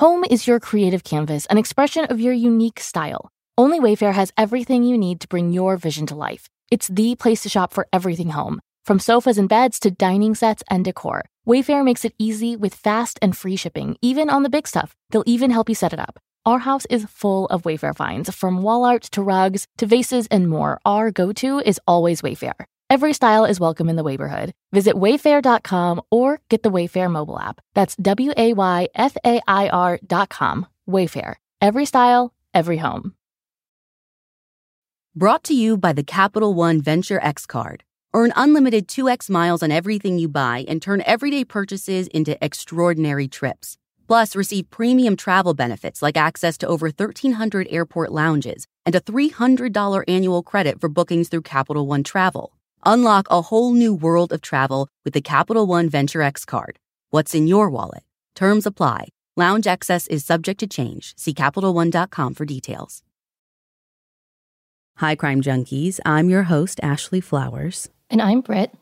Home is your creative canvas, an expression of your unique style. Only Wayfair has everything you need to bring your vision to life. It's the place to shop for everything home, from sofas and beds to dining sets and decor. Wayfair makes it easy with fast and free shipping, even on the big stuff. They'll even help you set it up. Our house is full of Wayfair finds, from wall art to rugs to vases and more. Our go to is always Wayfair. Every style is welcome in the neighborhood. Visit wayfair.com or get the Wayfair mobile app. That's W A Y F A I R.com. Wayfair. Every style, every home. Brought to you by the Capital One Venture X card. Earn unlimited 2x miles on everything you buy and turn everyday purchases into extraordinary trips. Plus, receive premium travel benefits like access to over 1,300 airport lounges and a $300 annual credit for bookings through Capital One Travel. Unlock a whole new world of travel with the Capital One Venture X card. What's in your wallet? Terms apply. Lounge access is subject to change. See CapitalOne.com for details. Hi, Crime Junkies. I'm your host, Ashley Flowers. And I'm Britt.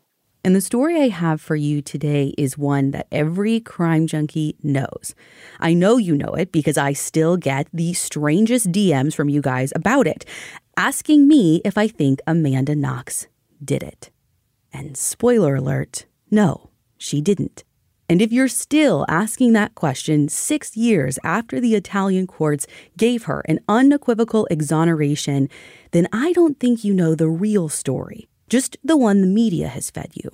And the story I have for you today is one that every crime junkie knows. I know you know it because I still get the strangest DMs from you guys about it, asking me if I think Amanda Knox did it. And spoiler alert, no, she didn't. And if you're still asking that question six years after the Italian courts gave her an unequivocal exoneration, then I don't think you know the real story, just the one the media has fed you.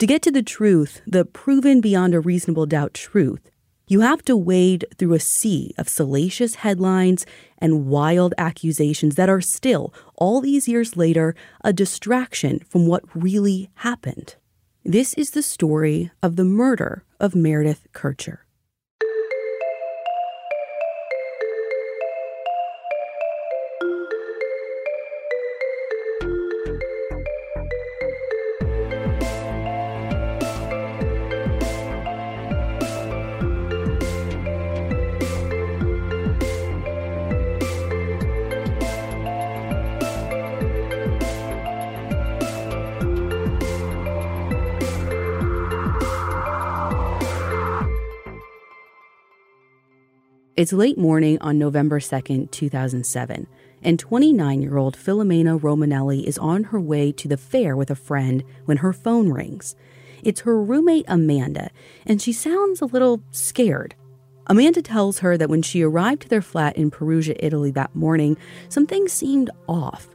To get to the truth, the proven beyond a reasonable doubt truth, you have to wade through a sea of salacious headlines and wild accusations that are still, all these years later, a distraction from what really happened. This is the story of the murder of Meredith Kercher. It's late morning on November 2nd, 2007, and 29 year old Filomena Romanelli is on her way to the fair with a friend when her phone rings. It's her roommate Amanda, and she sounds a little scared. Amanda tells her that when she arrived to their flat in Perugia, Italy that morning, something seemed off.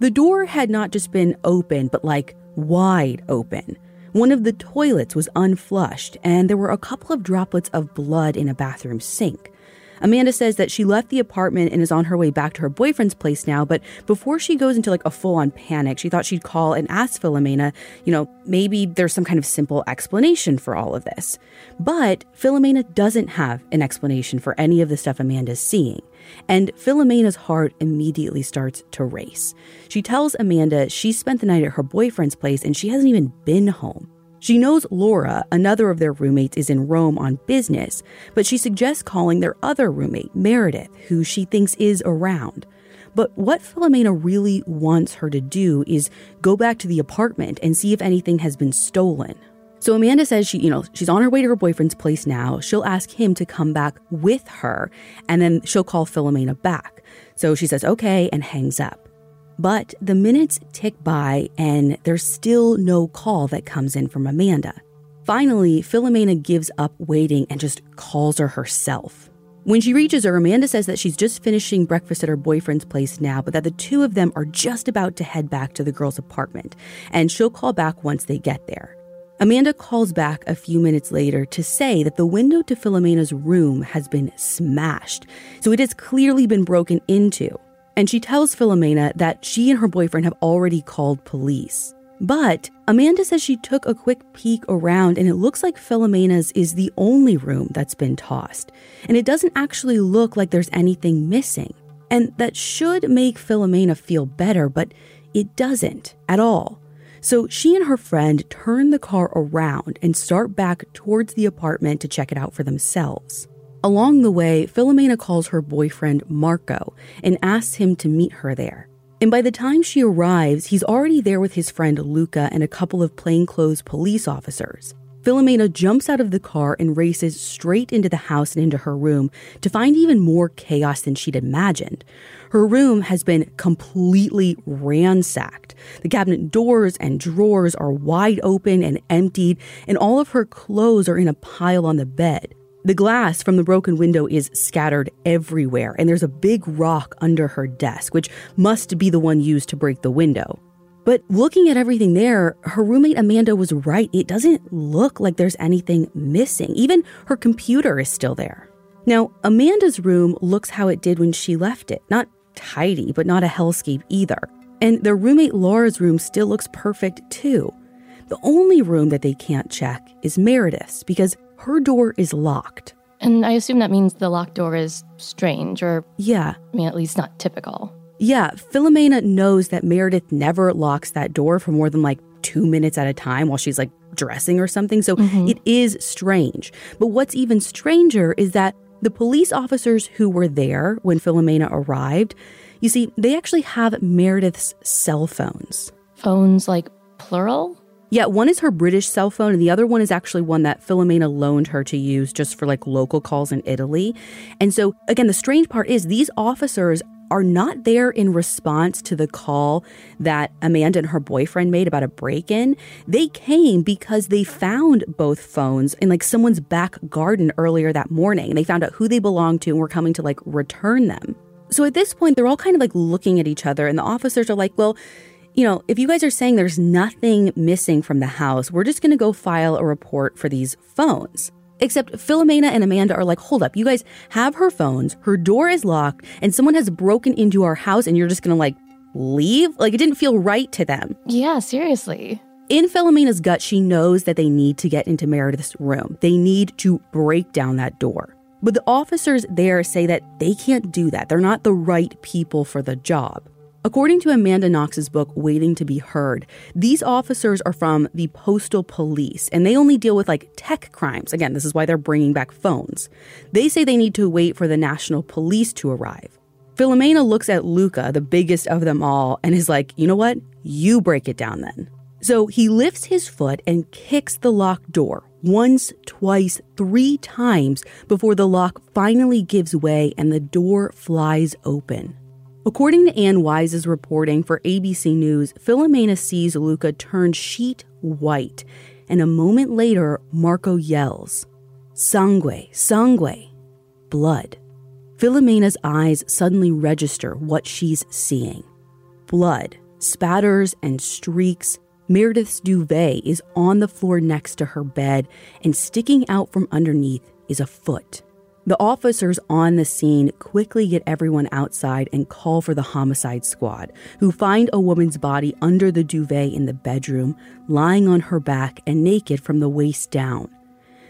The door had not just been open, but like wide open. One of the toilets was unflushed, and there were a couple of droplets of blood in a bathroom sink. Amanda says that she left the apartment and is on her way back to her boyfriend's place now, but before she goes into like a full on panic, she thought she'd call and ask Filomena, you know, maybe there's some kind of simple explanation for all of this. But Filomena doesn't have an explanation for any of the stuff Amanda's seeing. And Filomena's heart immediately starts to race. She tells Amanda she spent the night at her boyfriend's place and she hasn't even been home. She knows Laura, another of their roommates, is in Rome on business, but she suggests calling their other roommate, Meredith, who she thinks is around. But what Filomena really wants her to do is go back to the apartment and see if anything has been stolen. So Amanda says she, you know, she's on her way to her boyfriend's place now. She'll ask him to come back with her, and then she'll call Filomena back. So she says okay and hangs up. But the minutes tick by and there's still no call that comes in from Amanda. Finally, Filomena gives up waiting and just calls her herself. When she reaches her, Amanda says that she's just finishing breakfast at her boyfriend's place now, but that the two of them are just about to head back to the girl's apartment, and she'll call back once they get there. Amanda calls back a few minutes later to say that the window to Filomena's room has been smashed, so it has clearly been broken into and she tells Filomena that she and her boyfriend have already called police. But Amanda says she took a quick peek around and it looks like Filomena's is the only room that's been tossed. And it doesn't actually look like there's anything missing. And that should make Filomena feel better, but it doesn't at all. So she and her friend turn the car around and start back towards the apartment to check it out for themselves. Along the way, Filomena calls her boyfriend Marco and asks him to meet her there. And by the time she arrives, he's already there with his friend Luca and a couple of plainclothes police officers. Filomena jumps out of the car and races straight into the house and into her room to find even more chaos than she'd imagined. Her room has been completely ransacked. The cabinet doors and drawers are wide open and emptied, and all of her clothes are in a pile on the bed. The glass from the broken window is scattered everywhere, and there's a big rock under her desk, which must be the one used to break the window. But looking at everything there, her roommate Amanda was right. It doesn't look like there's anything missing. Even her computer is still there. Now, Amanda's room looks how it did when she left it. Not tidy, but not a hellscape either. And their roommate Laura's room still looks perfect too. The only room that they can't check is Meredith's because her door is locked. And I assume that means the locked door is strange or. Yeah. I mean, at least not typical. Yeah, Filomena knows that Meredith never locks that door for more than like two minutes at a time while she's like dressing or something. So mm-hmm. it is strange. But what's even stranger is that the police officers who were there when Filomena arrived, you see, they actually have Meredith's cell phones. Phones like plural? Yeah, one is her British cell phone, and the other one is actually one that Filomena loaned her to use just for like local calls in Italy. And so, again, the strange part is these officers are not there in response to the call that Amanda and her boyfriend made about a break in. They came because they found both phones in like someone's back garden earlier that morning. They found out who they belonged to and were coming to like return them. So at this point, they're all kind of like looking at each other, and the officers are like, well, you know, if you guys are saying there's nothing missing from the house, we're just going to go file a report for these phones. Except Filomena and Amanda are like, hold up, you guys have her phones, her door is locked, and someone has broken into our house, and you're just going to like leave? Like, it didn't feel right to them. Yeah, seriously. In Filomena's gut, she knows that they need to get into Meredith's room. They need to break down that door. But the officers there say that they can't do that. They're not the right people for the job. According to Amanda Knox's book, Waiting to Be Heard, these officers are from the postal police and they only deal with like tech crimes. Again, this is why they're bringing back phones. They say they need to wait for the national police to arrive. Filomena looks at Luca, the biggest of them all, and is like, you know what? You break it down then. So he lifts his foot and kicks the locked door once, twice, three times before the lock finally gives way and the door flies open. According to Ann Wise's reporting for ABC News, Filomena sees Luca turn sheet white, and a moment later, Marco yells, Sangue, sangue, blood. Filomena's eyes suddenly register what she's seeing blood, spatters, and streaks. Meredith's duvet is on the floor next to her bed, and sticking out from underneath is a foot. The officers on the scene quickly get everyone outside and call for the homicide squad, who find a woman's body under the duvet in the bedroom, lying on her back and naked from the waist down.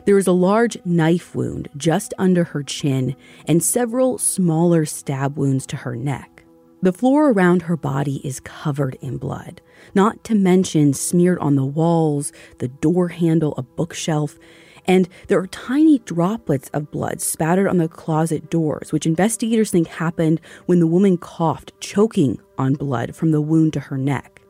There is a large knife wound just under her chin and several smaller stab wounds to her neck. The floor around her body is covered in blood, not to mention smeared on the walls, the door handle, a bookshelf, and there are tiny droplets of blood spattered on the closet doors, which investigators think happened when the woman coughed, choking on blood from the wound to her neck.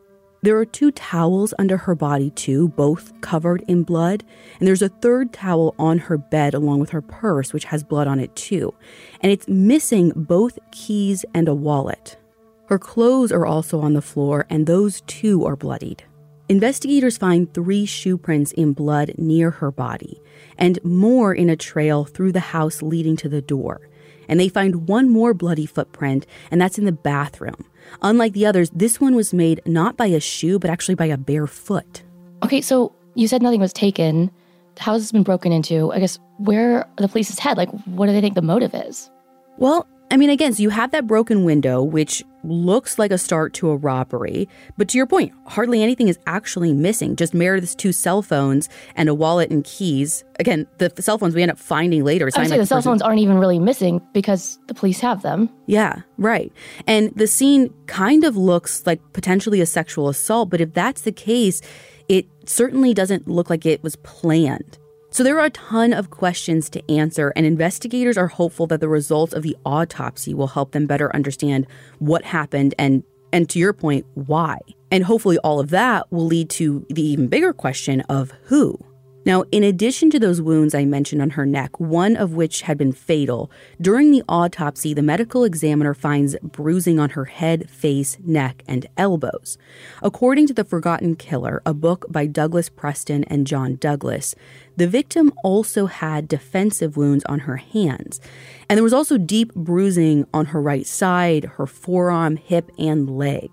There are two towels under her body, too, both covered in blood. And there's a third towel on her bed along with her purse, which has blood on it, too. And it's missing both keys and a wallet. Her clothes are also on the floor, and those too are bloodied. Investigators find three shoe prints in blood near her body, and more in a trail through the house leading to the door. And they find one more bloody footprint, and that's in the bathroom. Unlike the others, this one was made not by a shoe, but actually by a bare foot. Okay, so you said nothing was taken. The house has been broken into. I guess where are the police's head? Like, what do they think the motive is? Well, I mean, again, so you have that broken window, which looks like a start to a robbery. But to your point, hardly anything is actually missing. Just Meredith's two cell phones and a wallet and keys. Again, the cell phones we end up finding later. I would say the cell phones aren't even really missing because the police have them. Yeah, right. And the scene kind of looks like potentially a sexual assault. But if that's the case, it certainly doesn't look like it was planned. So there are a ton of questions to answer, and investigators are hopeful that the results of the autopsy will help them better understand what happened and and to your point, why. And hopefully all of that will lead to the even bigger question of who. Now, in addition to those wounds I mentioned on her neck, one of which had been fatal, during the autopsy, the medical examiner finds bruising on her head, face, neck, and elbows. According to The Forgotten Killer, a book by Douglas Preston and John Douglas, the victim also had defensive wounds on her hands. And there was also deep bruising on her right side, her forearm, hip, and leg.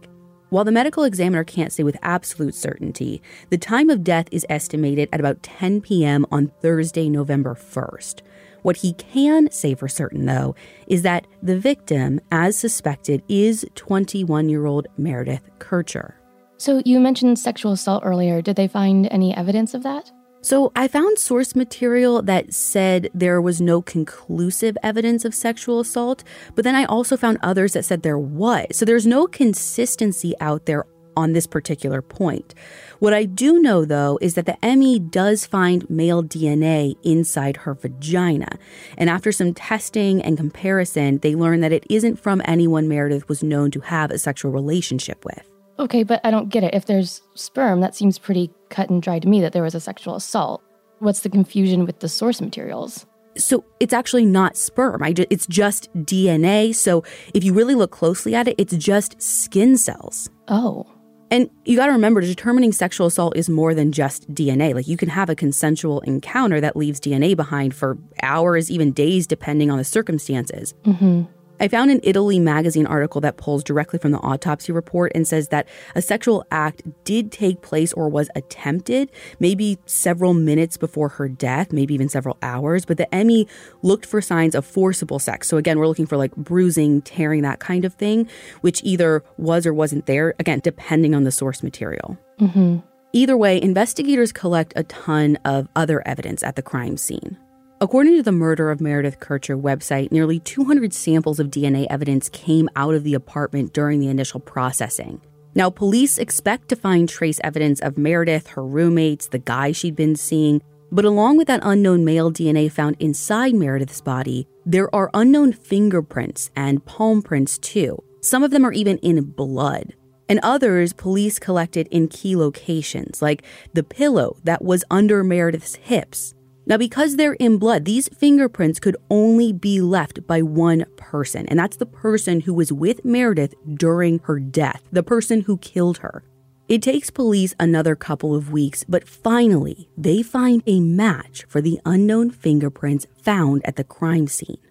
While the medical examiner can't say with absolute certainty, the time of death is estimated at about 10 p.m. on Thursday, November 1st. What he can say for certain, though, is that the victim, as suspected, is 21 year old Meredith Kercher. So you mentioned sexual assault earlier. Did they find any evidence of that? So I found source material that said there was no conclusive evidence of sexual assault, but then I also found others that said there was. So there's no consistency out there on this particular point. What I do know though is that the ME does find male DNA inside her vagina. And after some testing and comparison, they learned that it isn't from anyone Meredith was known to have a sexual relationship with. Okay, but I don't get it. If there's sperm, that seems pretty cut and dry to me that there was a sexual assault. What's the confusion with the source materials? So it's actually not sperm. Ju- it's just DNA. So if you really look closely at it, it's just skin cells. Oh. And you got to remember, determining sexual assault is more than just DNA. Like you can have a consensual encounter that leaves DNA behind for hours, even days, depending on the circumstances. Mm-hmm. I found an Italy magazine article that pulls directly from the autopsy report and says that a sexual act did take place or was attempted, maybe several minutes before her death, maybe even several hours. But the ME looked for signs of forcible sex. So again, we're looking for like bruising, tearing, that kind of thing, which either was or wasn't there, again, depending on the source material. Mm-hmm. Either way, investigators collect a ton of other evidence at the crime scene. According to the Murder of Meredith Kercher website, nearly 200 samples of DNA evidence came out of the apartment during the initial processing. Now, police expect to find trace evidence of Meredith, her roommates, the guy she'd been seeing, but along with that unknown male DNA found inside Meredith's body, there are unknown fingerprints and palm prints too. Some of them are even in blood. And others police collected in key locations, like the pillow that was under Meredith's hips now, because they're in blood, these fingerprints could only be left by one person, and that's the person who was with Meredith during her death, the person who killed her. It takes police another couple of weeks, but finally, they find a match for the unknown fingerprints found at the crime scene.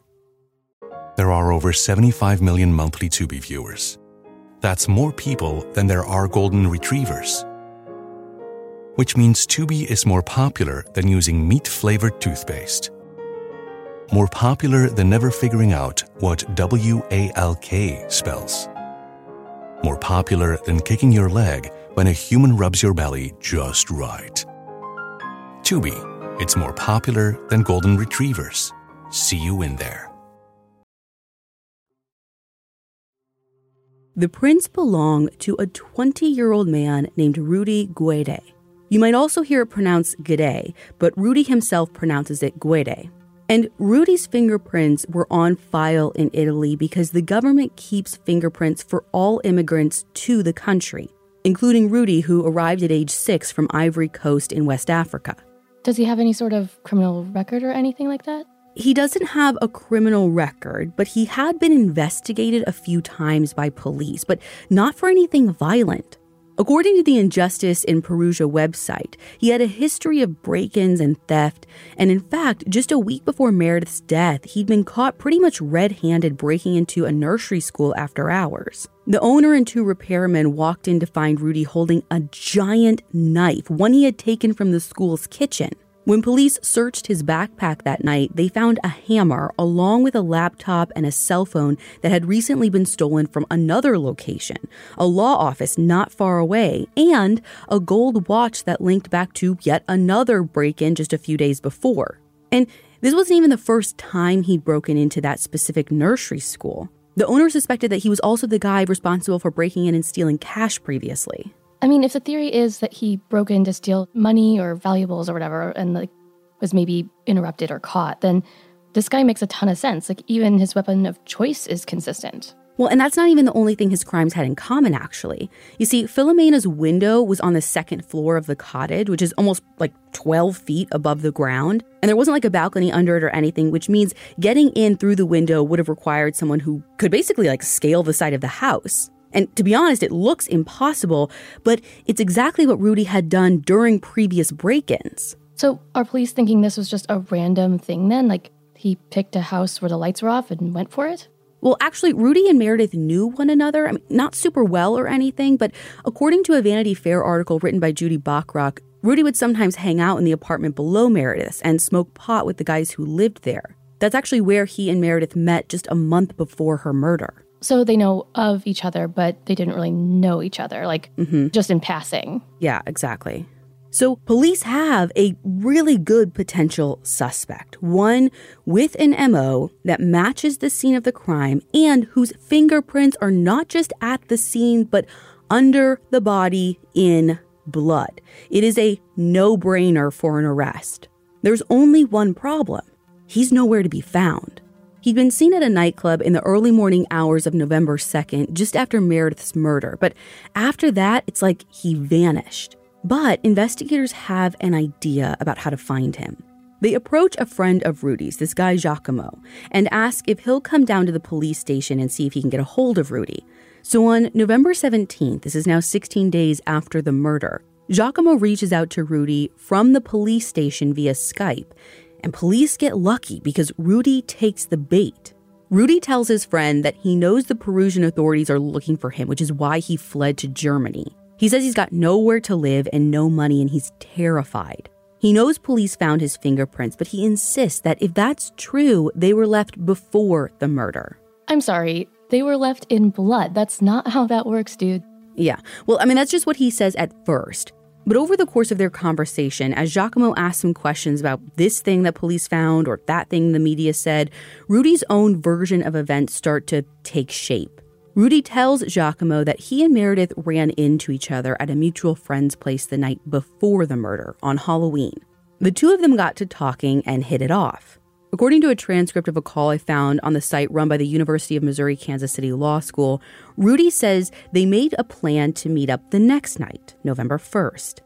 There are over 75 million monthly Tubi viewers. That's more people than there are golden retrievers which means Tubi is more popular than using meat flavored toothpaste. More popular than never figuring out what W A L K spells. More popular than kicking your leg when a human rubs your belly just right. Tubi, it's more popular than golden retrievers. See you in there. The prints belong to a 20 year old man named Rudy Guede. You might also hear it pronounced Gede, but Rudy himself pronounces it Guede. And Rudy's fingerprints were on file in Italy because the government keeps fingerprints for all immigrants to the country, including Rudy, who arrived at age six from Ivory Coast in West Africa. Does he have any sort of criminal record or anything like that? He doesn't have a criminal record, but he had been investigated a few times by police, but not for anything violent. According to the Injustice in Perugia website, he had a history of break ins and theft, and in fact, just a week before Meredith's death, he'd been caught pretty much red handed breaking into a nursery school after hours. The owner and two repairmen walked in to find Rudy holding a giant knife, one he had taken from the school's kitchen. When police searched his backpack that night, they found a hammer along with a laptop and a cell phone that had recently been stolen from another location, a law office not far away, and a gold watch that linked back to yet another break in just a few days before. And this wasn't even the first time he'd broken into that specific nursery school. The owner suspected that he was also the guy responsible for breaking in and stealing cash previously. I mean, if the theory is that he broke in to steal money or valuables or whatever and like was maybe interrupted or caught, then this guy makes a ton of sense. Like even his weapon of choice is consistent. Well, and that's not even the only thing his crimes had in common, actually. You see, Filomena's window was on the second floor of the cottage, which is almost like 12 feet above the ground. And there wasn't like a balcony under it or anything, which means getting in through the window would have required someone who could basically like scale the side of the house. And to be honest, it looks impossible, but it's exactly what Rudy had done during previous break ins. So are police thinking this was just a random thing then? Like he picked a house where the lights were off and went for it? Well, actually, Rudy and Meredith knew one another. I mean, not super well or anything, but according to a Vanity Fair article written by Judy Bachrach, Rudy would sometimes hang out in the apartment below Meredith's and smoke pot with the guys who lived there. That's actually where he and Meredith met just a month before her murder. So they know of each other, but they didn't really know each other, like mm-hmm. just in passing. Yeah, exactly. So police have a really good potential suspect, one with an MO that matches the scene of the crime and whose fingerprints are not just at the scene, but under the body in blood. It is a no brainer for an arrest. There's only one problem he's nowhere to be found. He'd been seen at a nightclub in the early morning hours of November 2nd, just after Meredith's murder, but after that, it's like he vanished. But investigators have an idea about how to find him. They approach a friend of Rudy's, this guy Giacomo, and ask if he'll come down to the police station and see if he can get a hold of Rudy. So on November 17th, this is now 16 days after the murder, Giacomo reaches out to Rudy from the police station via Skype and police get lucky because Rudy takes the bait. Rudy tells his friend that he knows the Perugian authorities are looking for him, which is why he fled to Germany. He says he's got nowhere to live and no money, and he's terrified. He knows police found his fingerprints, but he insists that if that's true, they were left before the murder. I'm sorry, they were left in blood. That's not how that works, dude. Yeah. Well, I mean, that's just what he says at first. But over the course of their conversation, as Giacomo asked some questions about this thing that police found or that thing the media said, Rudy's own version of events start to take shape. Rudy tells Giacomo that he and Meredith ran into each other at a mutual friend's place the night before the murder on Halloween. The two of them got to talking and hit it off. According to a transcript of a call I found on the site run by the University of Missouri Kansas City Law School, Rudy says they made a plan to meet up the next night, November 1st.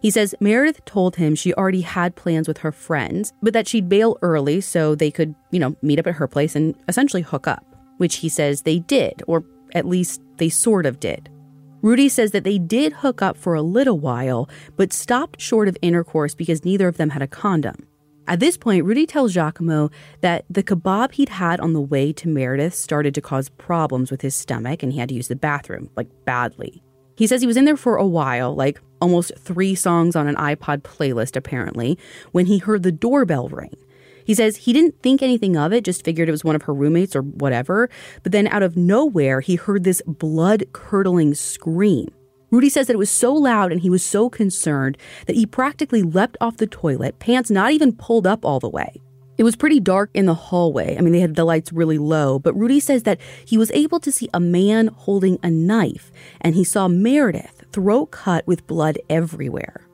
He says Meredith told him she already had plans with her friends, but that she'd bail early so they could, you know, meet up at her place and essentially hook up, which he says they did, or at least they sort of did. Rudy says that they did hook up for a little while, but stopped short of intercourse because neither of them had a condom. At this point, Rudy tells Giacomo that the kebab he'd had on the way to Meredith started to cause problems with his stomach and he had to use the bathroom, like badly. He says he was in there for a while, like almost three songs on an iPod playlist, apparently, when he heard the doorbell ring. He says he didn't think anything of it, just figured it was one of her roommates or whatever. But then out of nowhere, he heard this blood curdling scream. Rudy says that it was so loud and he was so concerned that he practically leapt off the toilet, pants not even pulled up all the way. It was pretty dark in the hallway. I mean, they had the lights really low, but Rudy says that he was able to see a man holding a knife and he saw Meredith, throat cut with blood everywhere.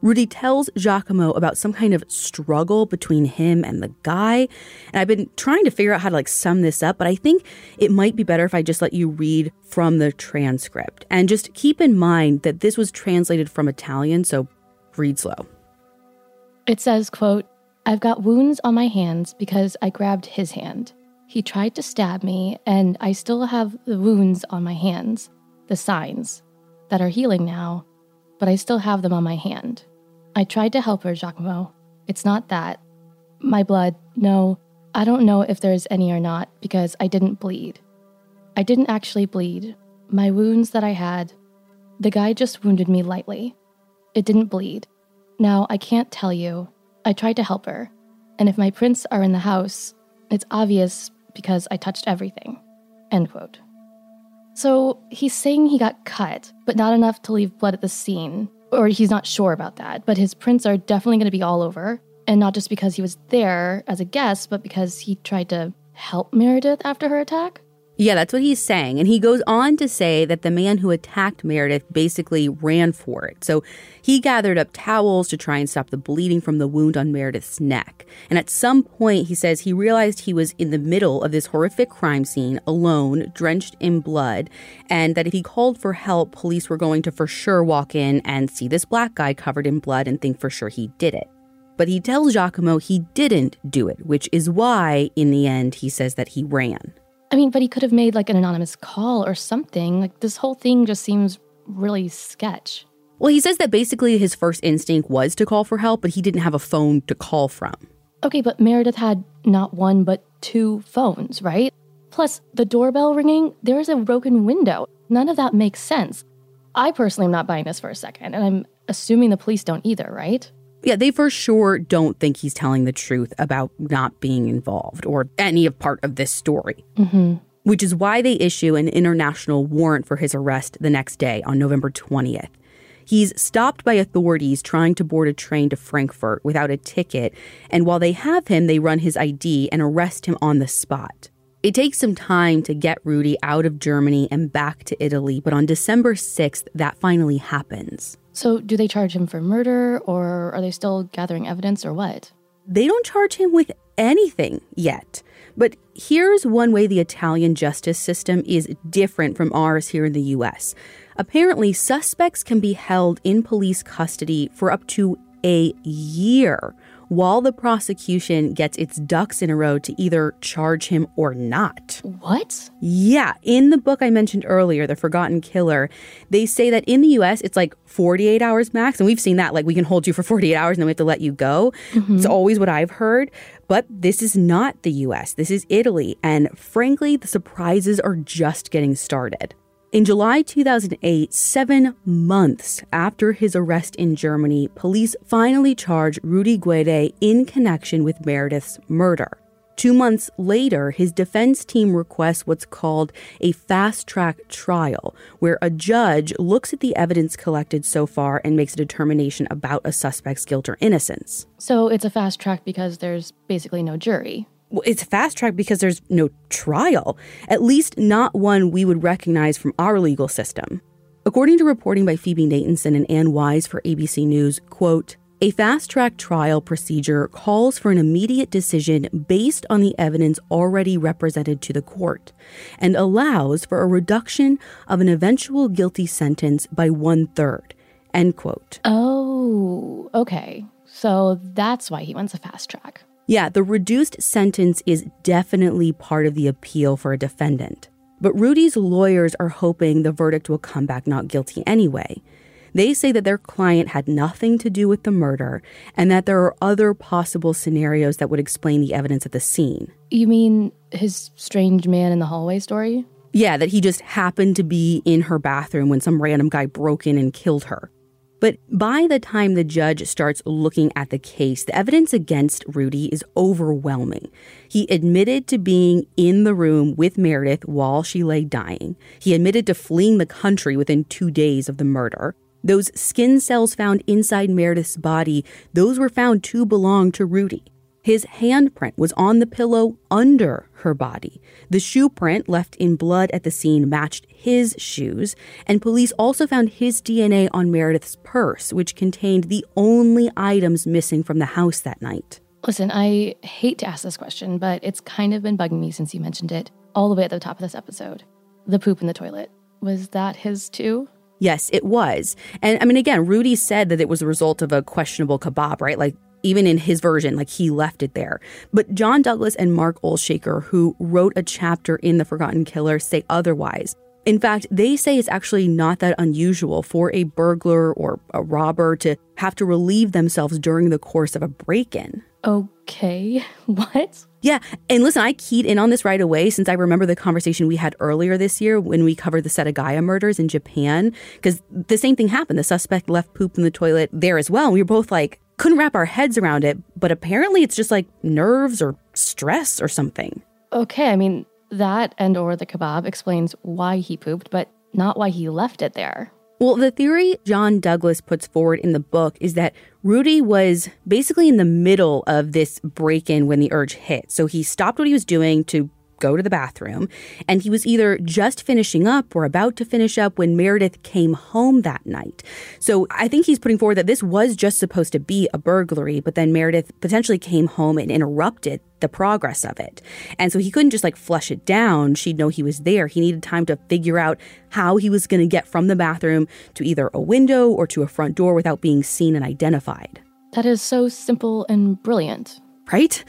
Rudy tells Giacomo about some kind of struggle between him and the guy. And I've been trying to figure out how to like sum this up, but I think it might be better if I just let you read from the transcript. And just keep in mind that this was translated from Italian, so read slow. It says, quote, I've got wounds on my hands because I grabbed his hand. He tried to stab me, and I still have the wounds on my hands, the signs that are healing now, but I still have them on my hand. I tried to help her, Giacomo. It's not that. My blood, no, I don't know if there's any or not because I didn't bleed. I didn't actually bleed. My wounds that I had, the guy just wounded me lightly. It didn't bleed. Now, I can't tell you. I tried to help her. And if my prints are in the house, it's obvious because I touched everything. End quote. So he's saying he got cut, but not enough to leave blood at the scene. Or he's not sure about that, but his prints are definitely going to be all over. And not just because he was there as a guest, but because he tried to help Meredith after her attack? Yeah, that's what he's saying. And he goes on to say that the man who attacked Meredith basically ran for it. So he gathered up towels to try and stop the bleeding from the wound on Meredith's neck. And at some point, he says he realized he was in the middle of this horrific crime scene, alone, drenched in blood, and that if he called for help, police were going to for sure walk in and see this black guy covered in blood and think for sure he did it. But he tells Giacomo he didn't do it, which is why, in the end, he says that he ran. I mean, but he could have made like an anonymous call or something. Like this whole thing just seems really sketch. Well, he says that basically his first instinct was to call for help, but he didn't have a phone to call from. Okay, but Meredith had not one but two phones, right? Plus, the doorbell ringing, there's a broken window. None of that makes sense. I personally am not buying this for a second, and I'm assuming the police don't either, right? Yeah, they for sure don't think he's telling the truth about not being involved or any of part of this story. Mm-hmm. Which is why they issue an international warrant for his arrest the next day on November 20th. He's stopped by authorities trying to board a train to Frankfurt without a ticket, and while they have him, they run his ID and arrest him on the spot. It takes some time to get Rudy out of Germany and back to Italy, but on December 6th, that finally happens. So, do they charge him for murder, or are they still gathering evidence, or what? They don't charge him with anything yet. But here's one way the Italian justice system is different from ours here in the US. Apparently, suspects can be held in police custody for up to a year while the prosecution gets its ducks in a row to either charge him or not. What? Yeah. In the book I mentioned earlier, The Forgotten Killer, they say that in the US, it's like 48 hours max. And we've seen that. Like, we can hold you for 48 hours and then we have to let you go. Mm-hmm. It's always what I've heard. But this is not the US, this is Italy. And frankly, the surprises are just getting started. In July 2008, seven months after his arrest in Germany, police finally charged Rudy Guede in connection with Meredith's murder. Two months later, his defense team requests what's called a fast track trial, where a judge looks at the evidence collected so far and makes a determination about a suspect's guilt or innocence. So it's a fast track because there's basically no jury it's fast track because there's no trial, at least not one we would recognize from our legal system. According to reporting by Phoebe Natanson and Ann Wise for ABC News, quote, a fast track trial procedure calls for an immediate decision based on the evidence already represented to the court and allows for a reduction of an eventual guilty sentence by one third. End quote. Oh, okay. So that's why he wants a fast track. Yeah, the reduced sentence is definitely part of the appeal for a defendant. But Rudy's lawyers are hoping the verdict will come back not guilty anyway. They say that their client had nothing to do with the murder and that there are other possible scenarios that would explain the evidence at the scene. You mean his strange man in the hallway story? Yeah, that he just happened to be in her bathroom when some random guy broke in and killed her. But by the time the judge starts looking at the case, the evidence against Rudy is overwhelming. He admitted to being in the room with Meredith while she lay dying. He admitted to fleeing the country within two days of the murder. Those skin cells found inside Meredith's body, those were found to belong to Rudy. His handprint was on the pillow under her body. The shoe print left in blood at the scene matched his shoes, and police also found his DNA on Meredith's purse, which contained the only items missing from the house that night. Listen, I hate to ask this question, but it's kind of been bugging me since you mentioned it all the way at the top of this episode. The poop in the toilet. Was that his too? Yes, it was. And I mean, again, Rudy said that it was a result of a questionable kebab, right? Like, even in his version, like he left it there. But John Douglas and Mark Olshaker, who wrote a chapter in The Forgotten Killer, say otherwise. In fact, they say it's actually not that unusual for a burglar or a robber to have to relieve themselves during the course of a break in. Okay, what? Yeah, and listen, I keyed in on this right away since I remember the conversation we had earlier this year when we covered the Setagaya murders in Japan, because the same thing happened. The suspect left poop in the toilet there as well. And we were both like, couldn't wrap our heads around it, but apparently it's just like nerves or stress or something. Okay, I mean, that and or the kebab explains why he pooped, but not why he left it there. Well, the theory John Douglas puts forward in the book is that Rudy was basically in the middle of this break in when the urge hit. So he stopped what he was doing to go to the bathroom. And he was either just finishing up or about to finish up when Meredith came home that night. So I think he's putting forward that this was just supposed to be a burglary, but then Meredith potentially came home and interrupted the progress of it. And so he couldn't just like flush it down. She'd know he was there. He needed time to figure out how he was going to get from the bathroom to either a window or to a front door without being seen and identified. That is so simple and brilliant. Right?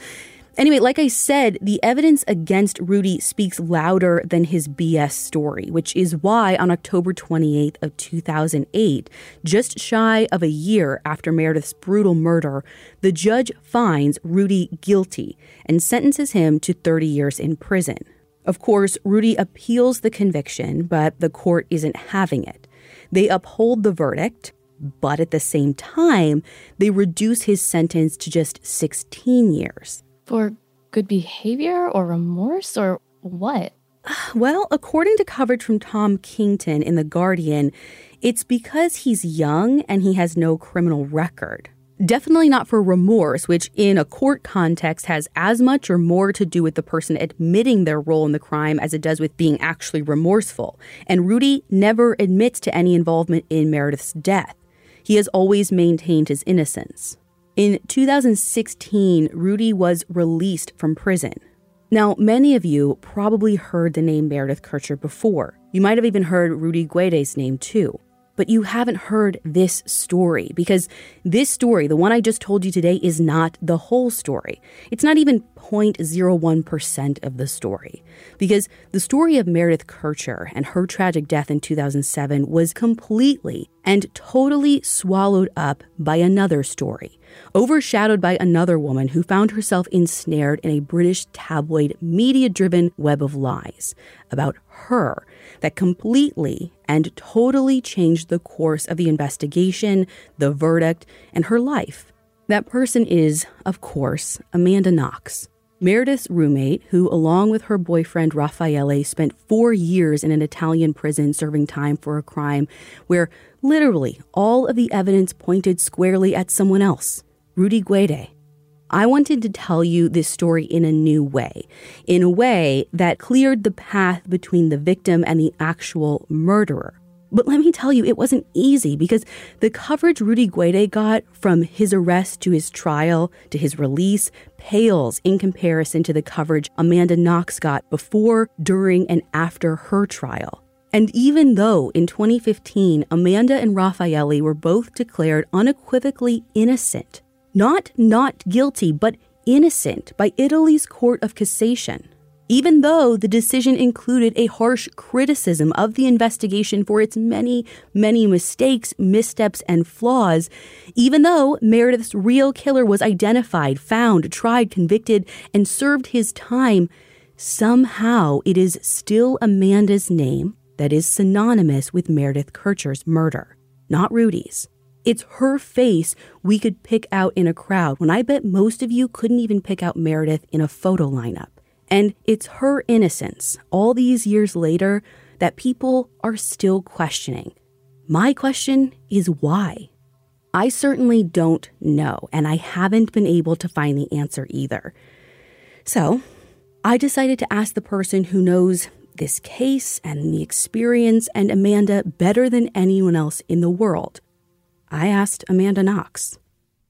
Anyway, like I said, the evidence against Rudy speaks louder than his BS story, which is why on October 28th of 2008, just shy of a year after Meredith's brutal murder, the judge finds Rudy guilty and sentences him to 30 years in prison. Of course, Rudy appeals the conviction, but the court isn't having it. They uphold the verdict, but at the same time, they reduce his sentence to just 16 years. For good behavior or remorse or what? Well, according to coverage from Tom Kington in The Guardian, it's because he's young and he has no criminal record. Definitely not for remorse, which in a court context has as much or more to do with the person admitting their role in the crime as it does with being actually remorseful. And Rudy never admits to any involvement in Meredith's death. He has always maintained his innocence. In 2016, Rudy was released from prison. Now, many of you probably heard the name Meredith Kercher before. You might have even heard Rudy Guede's name too. But you haven't heard this story because this story, the one I just told you today, is not the whole story. It's not even 0.01% of the story. Because the story of Meredith Kercher and her tragic death in 2007 was completely and totally swallowed up by another story overshadowed by another woman who found herself ensnared in a British tabloid media driven web of lies about her that completely and totally changed the course of the investigation, the verdict, and her life. That person is, of course, Amanda Knox. Meredith's roommate, who, along with her boyfriend Raffaele, spent four years in an Italian prison serving time for a crime where literally all of the evidence pointed squarely at someone else Rudy Guede. I wanted to tell you this story in a new way, in a way that cleared the path between the victim and the actual murderer. But let me tell you, it wasn't easy because the coverage Rudy Guede got from his arrest to his trial to his release pales in comparison to the coverage Amanda Knox got before, during, and after her trial. And even though in 2015, Amanda and Raffaele were both declared unequivocally innocent, not not guilty, but innocent by Italy's Court of Cassation, even though the decision included a harsh criticism of the investigation for its many, many mistakes, missteps, and flaws, even though Meredith's real killer was identified, found, tried, convicted, and served his time, somehow it is still Amanda's name that is synonymous with Meredith Kercher's murder, not Rudy's. It's her face we could pick out in a crowd when I bet most of you couldn't even pick out Meredith in a photo lineup. And it's her innocence, all these years later, that people are still questioning. My question is why? I certainly don't know, and I haven't been able to find the answer either. So, I decided to ask the person who knows this case and the experience and Amanda better than anyone else in the world. I asked Amanda Knox.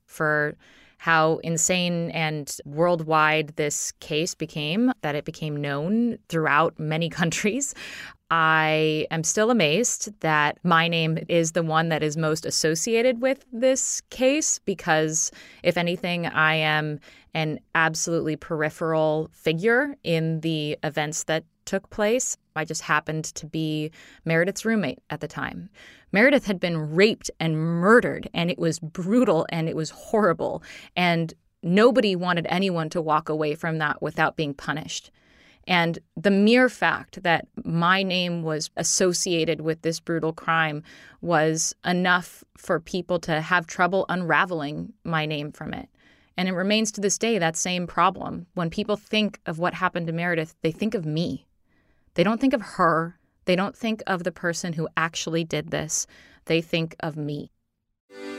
For how insane and worldwide this case became, that it became known throughout many countries. I am still amazed that my name is the one that is most associated with this case because, if anything, I am an absolutely peripheral figure in the events that took place. I just happened to be Meredith's roommate at the time. Meredith had been raped and murdered, and it was brutal and it was horrible. And nobody wanted anyone to walk away from that without being punished. And the mere fact that my name was associated with this brutal crime was enough for people to have trouble unraveling my name from it. And it remains to this day that same problem. When people think of what happened to Meredith, they think of me. They don't think of her. They don't think of the person who actually did this. They think of me.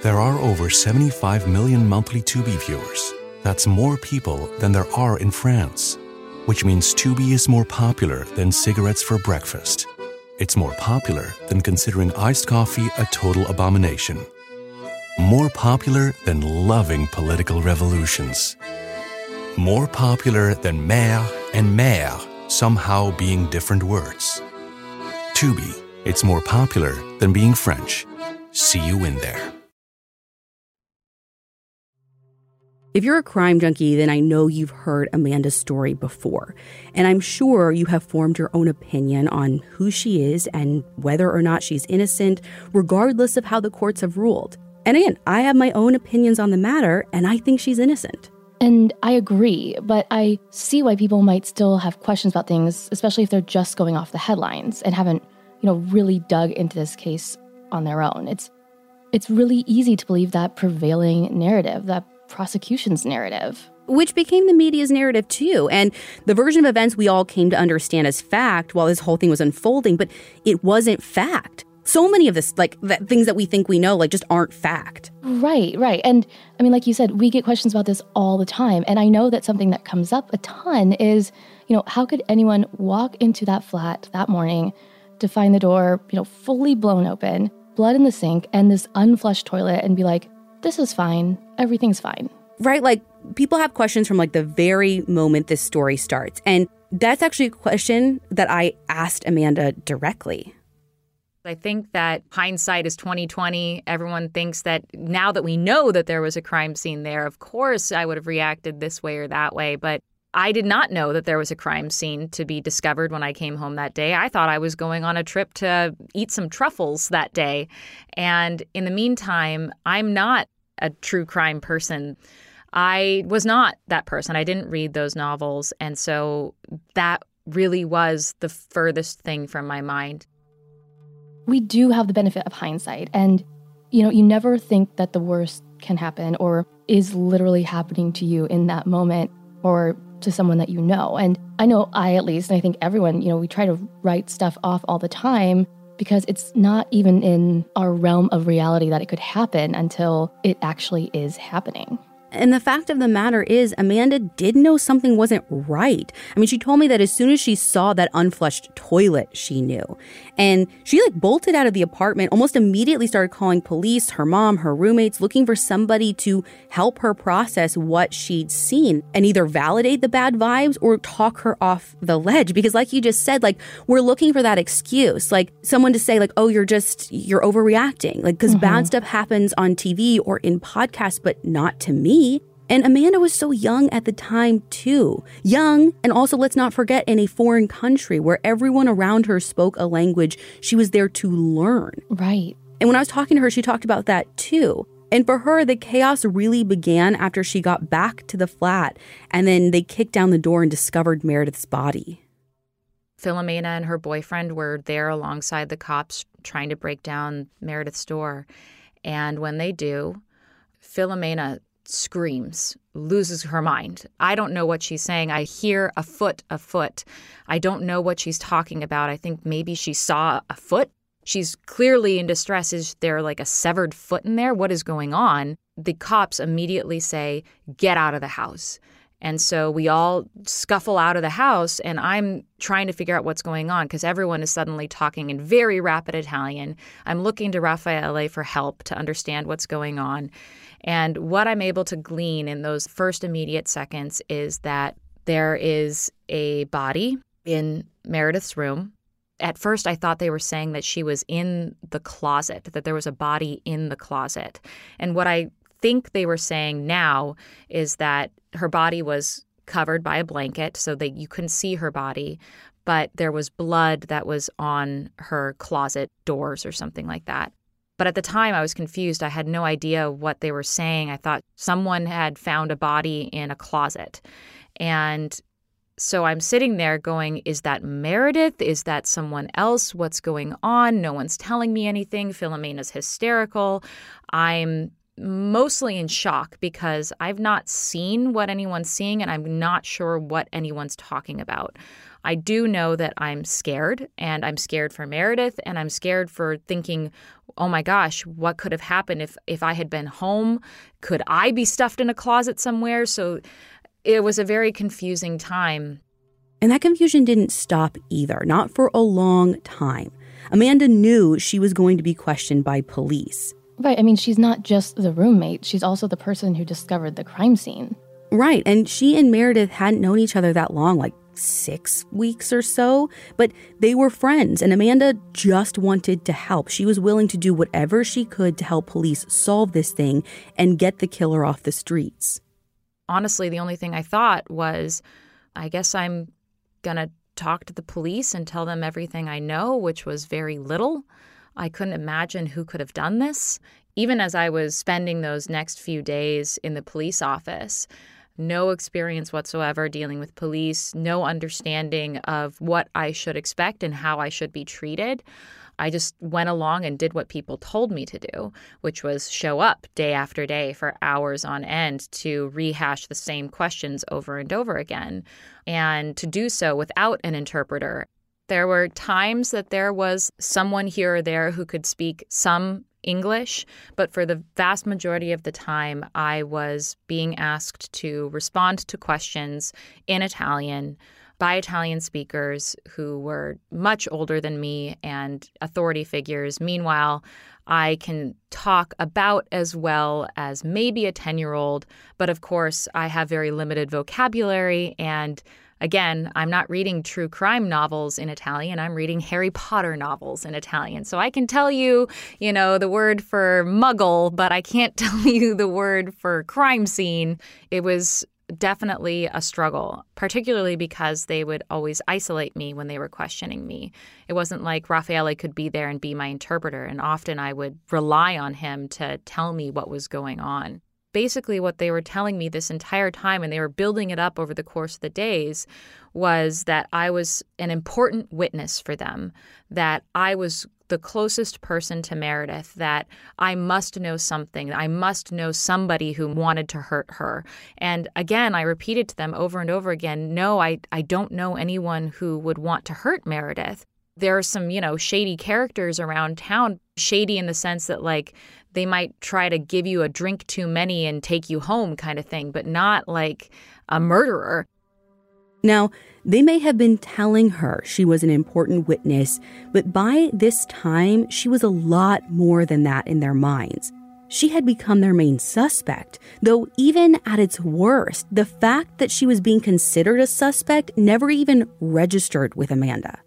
There are over 75 million monthly Tubi viewers. That's more people than there are in France, which means Tubi is more popular than cigarettes for breakfast. It's more popular than considering iced coffee a total abomination. More popular than loving political revolutions. More popular than mère and mère somehow being different words. Tubi, it's more popular than being French. See you in there. If you're a crime junkie, then I know you've heard Amanda's story before. And I'm sure you have formed your own opinion on who she is and whether or not she's innocent, regardless of how the courts have ruled. And again, I have my own opinions on the matter, and I think she's innocent. And I agree, but I see why people might still have questions about things, especially if they're just going off the headlines and haven't, you know, really dug into this case on their own. It's it's really easy to believe that prevailing narrative, that prosecution's narrative. Which became the media's narrative too, and the version of events we all came to understand as fact while this whole thing was unfolding, but it wasn't fact so many of this like that things that we think we know like just aren't fact. Right right. And i mean like you said we get questions about this all the time. And i know that something that comes up a ton is you know how could anyone walk into that flat that morning to find the door you know fully blown open blood in the sink and this unflushed toilet and be like this is fine. Everything's fine. Right? Like people have questions from like the very moment this story starts. And that's actually a question that i asked amanda directly I think that hindsight is 2020. Everyone thinks that now that we know that there was a crime scene there, of course I would have reacted this way or that way, but I did not know that there was a crime scene to be discovered when I came home that day. I thought I was going on a trip to eat some truffles that day. And in the meantime, I'm not a true crime person. I was not that person. I didn't read those novels. And so that really was the furthest thing from my mind we do have the benefit of hindsight. And, you know, you never think that the worst can happen or is literally happening to you in that moment or to someone that you know. And I know I, at least, and I think everyone, you know, we try to write stuff off all the time because it's not even in our realm of reality that it could happen until it actually is happening. And the fact of the matter is, Amanda did know something wasn't right. I mean, she told me that as soon as she saw that unflushed toilet, she knew. And she like bolted out of the apartment, almost immediately started calling police, her mom, her roommates, looking for somebody to help her process what she'd seen and either validate the bad vibes or talk her off the ledge. Because, like you just said, like, we're looking for that excuse, like someone to say, like, oh, you're just, you're overreacting. Like, because mm-hmm. bad stuff happens on TV or in podcasts, but not to me. And Amanda was so young at the time, too. Young, and also let's not forget, in a foreign country where everyone around her spoke a language she was there to learn. Right. And when I was talking to her, she talked about that too. And for her, the chaos really began after she got back to the flat and then they kicked down the door and discovered Meredith's body. Filomena and her boyfriend were there alongside the cops trying to break down Meredith's door. And when they do, Filomena screams, loses her mind. I don't know what she's saying. I hear a foot, a foot. I don't know what she's talking about. I think maybe she saw a foot. She's clearly in distress. Is there like a severed foot in there? What is going on? The cops immediately say, Get out of the house. And so we all scuffle out of the house, and I'm trying to figure out what's going on because everyone is suddenly talking in very rapid Italian. I'm looking to Raffaele for help to understand what's going on. And what I'm able to glean in those first immediate seconds is that there is a body in Meredith's room. At first, I thought they were saying that she was in the closet, that there was a body in the closet. And what I think they were saying now is that her body was covered by a blanket so that you couldn't see her body, but there was blood that was on her closet doors or something like that. But at the time, I was confused. I had no idea what they were saying. I thought someone had found a body in a closet. And so I'm sitting there going, is that Meredith? Is that someone else? What's going on? No one's telling me anything. Filomena's hysterical. I'm mostly in shock because I've not seen what anyone's seeing and I'm not sure what anyone's talking about. I do know that I'm scared and I'm scared for Meredith and I'm scared for thinking, oh my gosh, what could have happened if, if I had been home? Could I be stuffed in a closet somewhere? So it was a very confusing time. And that confusion didn't stop either, not for a long time. Amanda knew she was going to be questioned by police. Right. I mean, she's not just the roommate, she's also the person who discovered the crime scene. Right. And she and Meredith hadn't known each other that long, like six weeks or so, but they were friends, and Amanda just wanted to help. She was willing to do whatever she could to help police solve this thing and get the killer off the streets. Honestly, the only thing I thought was, I guess I'm going to talk to the police and tell them everything I know, which was very little. I couldn't imagine who could have done this. Even as I was spending those next few days in the police office, no experience whatsoever dealing with police, no understanding of what I should expect and how I should be treated. I just went along and did what people told me to do, which was show up day after day for hours on end to rehash the same questions over and over again, and to do so without an interpreter. There were times that there was someone here or there who could speak some English, but for the vast majority of the time, I was being asked to respond to questions in Italian by Italian speakers who were much older than me and authority figures. Meanwhile, I can talk about as well as maybe a 10 year old, but of course, I have very limited vocabulary and Again, I'm not reading true crime novels in Italian. I'm reading Harry Potter novels in Italian. So I can tell you, you know, the word for muggle, but I can't tell you the word for crime scene. It was definitely a struggle, particularly because they would always isolate me when they were questioning me. It wasn't like Raffaele could be there and be my interpreter, and often I would rely on him to tell me what was going on basically what they were telling me this entire time, and they were building it up over the course of the days, was that I was an important witness for them, that I was the closest person to Meredith, that I must know something. I must know somebody who wanted to hurt her. And again, I repeated to them over and over again no, I, I don't know anyone who would want to hurt Meredith. There are some, you know, shady characters around town, shady in the sense that, like, they might try to give you a drink too many and take you home kind of thing, but not like a murderer. Now, they may have been telling her she was an important witness, but by this time, she was a lot more than that in their minds. She had become their main suspect, though, even at its worst, the fact that she was being considered a suspect never even registered with Amanda.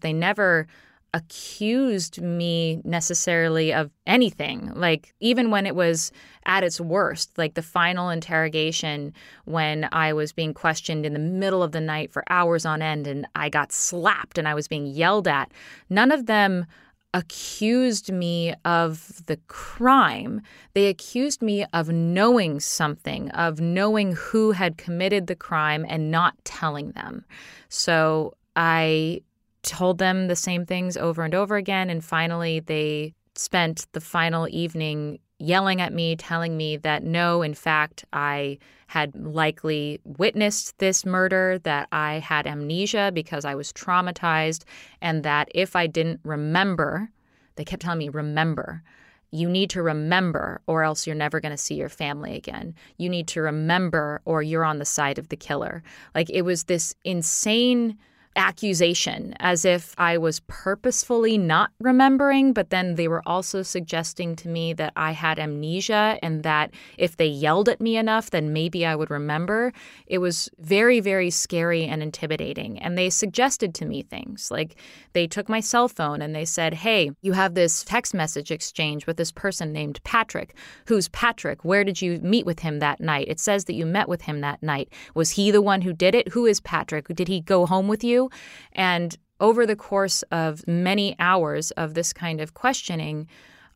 They never accused me necessarily of anything. Like, even when it was at its worst, like the final interrogation when I was being questioned in the middle of the night for hours on end and I got slapped and I was being yelled at, none of them accused me of the crime. They accused me of knowing something, of knowing who had committed the crime and not telling them. So I told them the same things over and over again. And finally, they spent the final evening yelling at me, telling me that no, in fact, I had likely witnessed this murder, that I had amnesia because I was traumatized, and that if I didn't remember, they kept telling me, remember. You need to remember, or else you're never going to see your family again. You need to remember, or you're on the side of the killer. Like it was this insane accusation as if I was purposefully not remembering, but then they were also suggesting to me that I had amnesia and that if they yelled at me enough, then maybe I would remember. It was very, very scary and intimidating. And they suggested to me things like they took my cell phone and they said, Hey, you have this text message exchange with this person named Patrick. Who's Patrick? Where did you meet with him that night? It says that you met with him that night. Was he the one who did it? Who is Patrick? Did he go home with you? And over the course of many hours of this kind of questioning,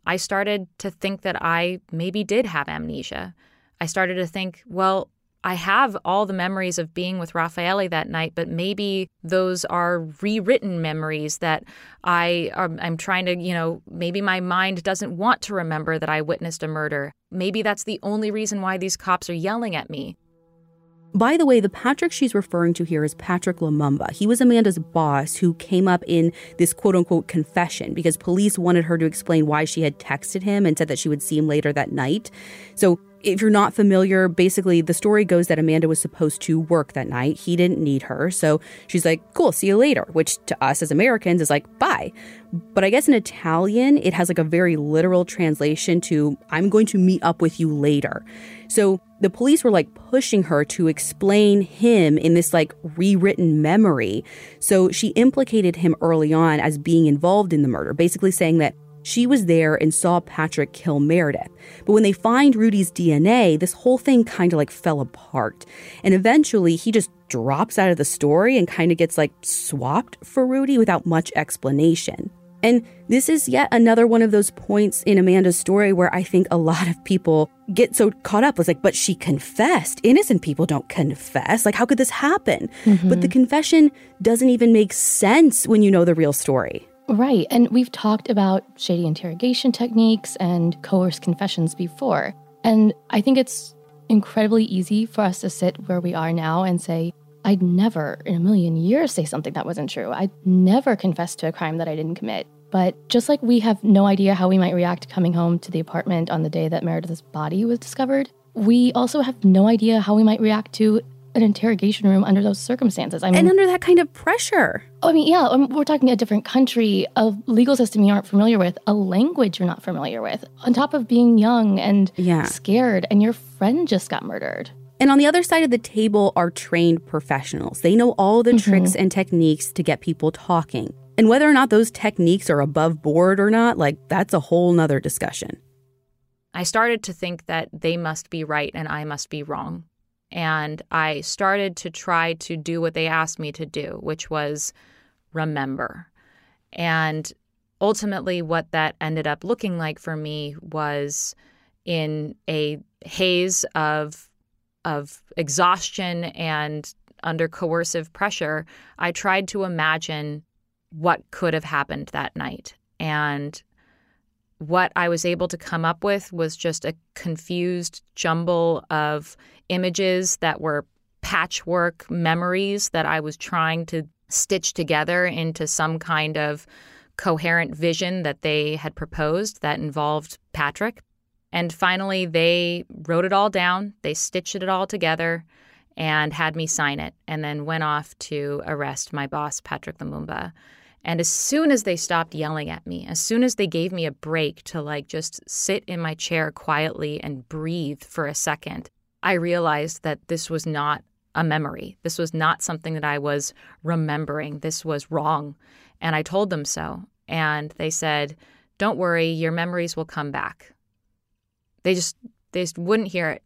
I started to think that I maybe did have amnesia. I started to think, well, I have all the memories of being with Raffaele that night, but maybe those are rewritten memories that I am, I'm trying to, you know, maybe my mind doesn't want to remember that I witnessed a murder. Maybe that's the only reason why these cops are yelling at me. By the way, the Patrick she's referring to here is Patrick Lumumba. He was Amanda's boss who came up in this quote unquote confession because police wanted her to explain why she had texted him and said that she would see him later that night. So if you're not familiar, basically the story goes that Amanda was supposed to work that night. He didn't need her. So she's like, cool, see you later, which to us as Americans is like, bye. But I guess in Italian, it has like a very literal translation to, I'm going to meet up with you later. So the police were like pushing her to explain him in this like rewritten memory. So she implicated him early on as being involved in the murder, basically saying that she was there and saw Patrick kill Meredith. But when they find Rudy's DNA, this whole thing kind of like fell apart. And eventually he just drops out of the story and kind of gets like swapped for Rudy without much explanation. And this is yet another one of those points in Amanda's story where I think a lot of people get so caught up. It's like, but she confessed. Innocent people don't confess. Like, how could this happen? Mm-hmm. But the confession doesn't even make sense when you know the real story. Right. And we've talked about shady interrogation techniques and coerced confessions before. And I think it's incredibly easy for us to sit where we are now and say, I'd never in a million years say something that wasn't true. I'd never confess to a crime that I didn't commit. But just like we have no idea how we might react coming home to the apartment on the day that Meredith's body was discovered, we also have no idea how we might react to an interrogation room under those circumstances. I mean, and under that kind of pressure. I mean, yeah, I mean, we're talking a different country, a legal system you aren't familiar with, a language you're not familiar with, on top of being young and yeah. scared, and your friend just got murdered. And on the other side of the table are trained professionals. They know all the mm-hmm. tricks and techniques to get people talking. And whether or not those techniques are above board or not, like that's a whole nother discussion. I started to think that they must be right and I must be wrong. And I started to try to do what they asked me to do, which was remember. And ultimately, what that ended up looking like for me was in a haze of of exhaustion and under coercive pressure, I tried to imagine what could have happened that night. And what I was able to come up with was just a confused jumble of images that were patchwork memories that I was trying to stitch together into some kind of coherent vision that they had proposed that involved Patrick. And finally, they wrote it all down, they stitched it all together, and had me sign it, and then went off to arrest my boss, Patrick Lumumba. And as soon as they stopped yelling at me, as soon as they gave me a break to like just sit in my chair quietly and breathe for a second, I realized that this was not a memory. This was not something that I was remembering. This was wrong. And I told them so. And they said, Don't worry, your memories will come back. They just they just wouldn't hear it.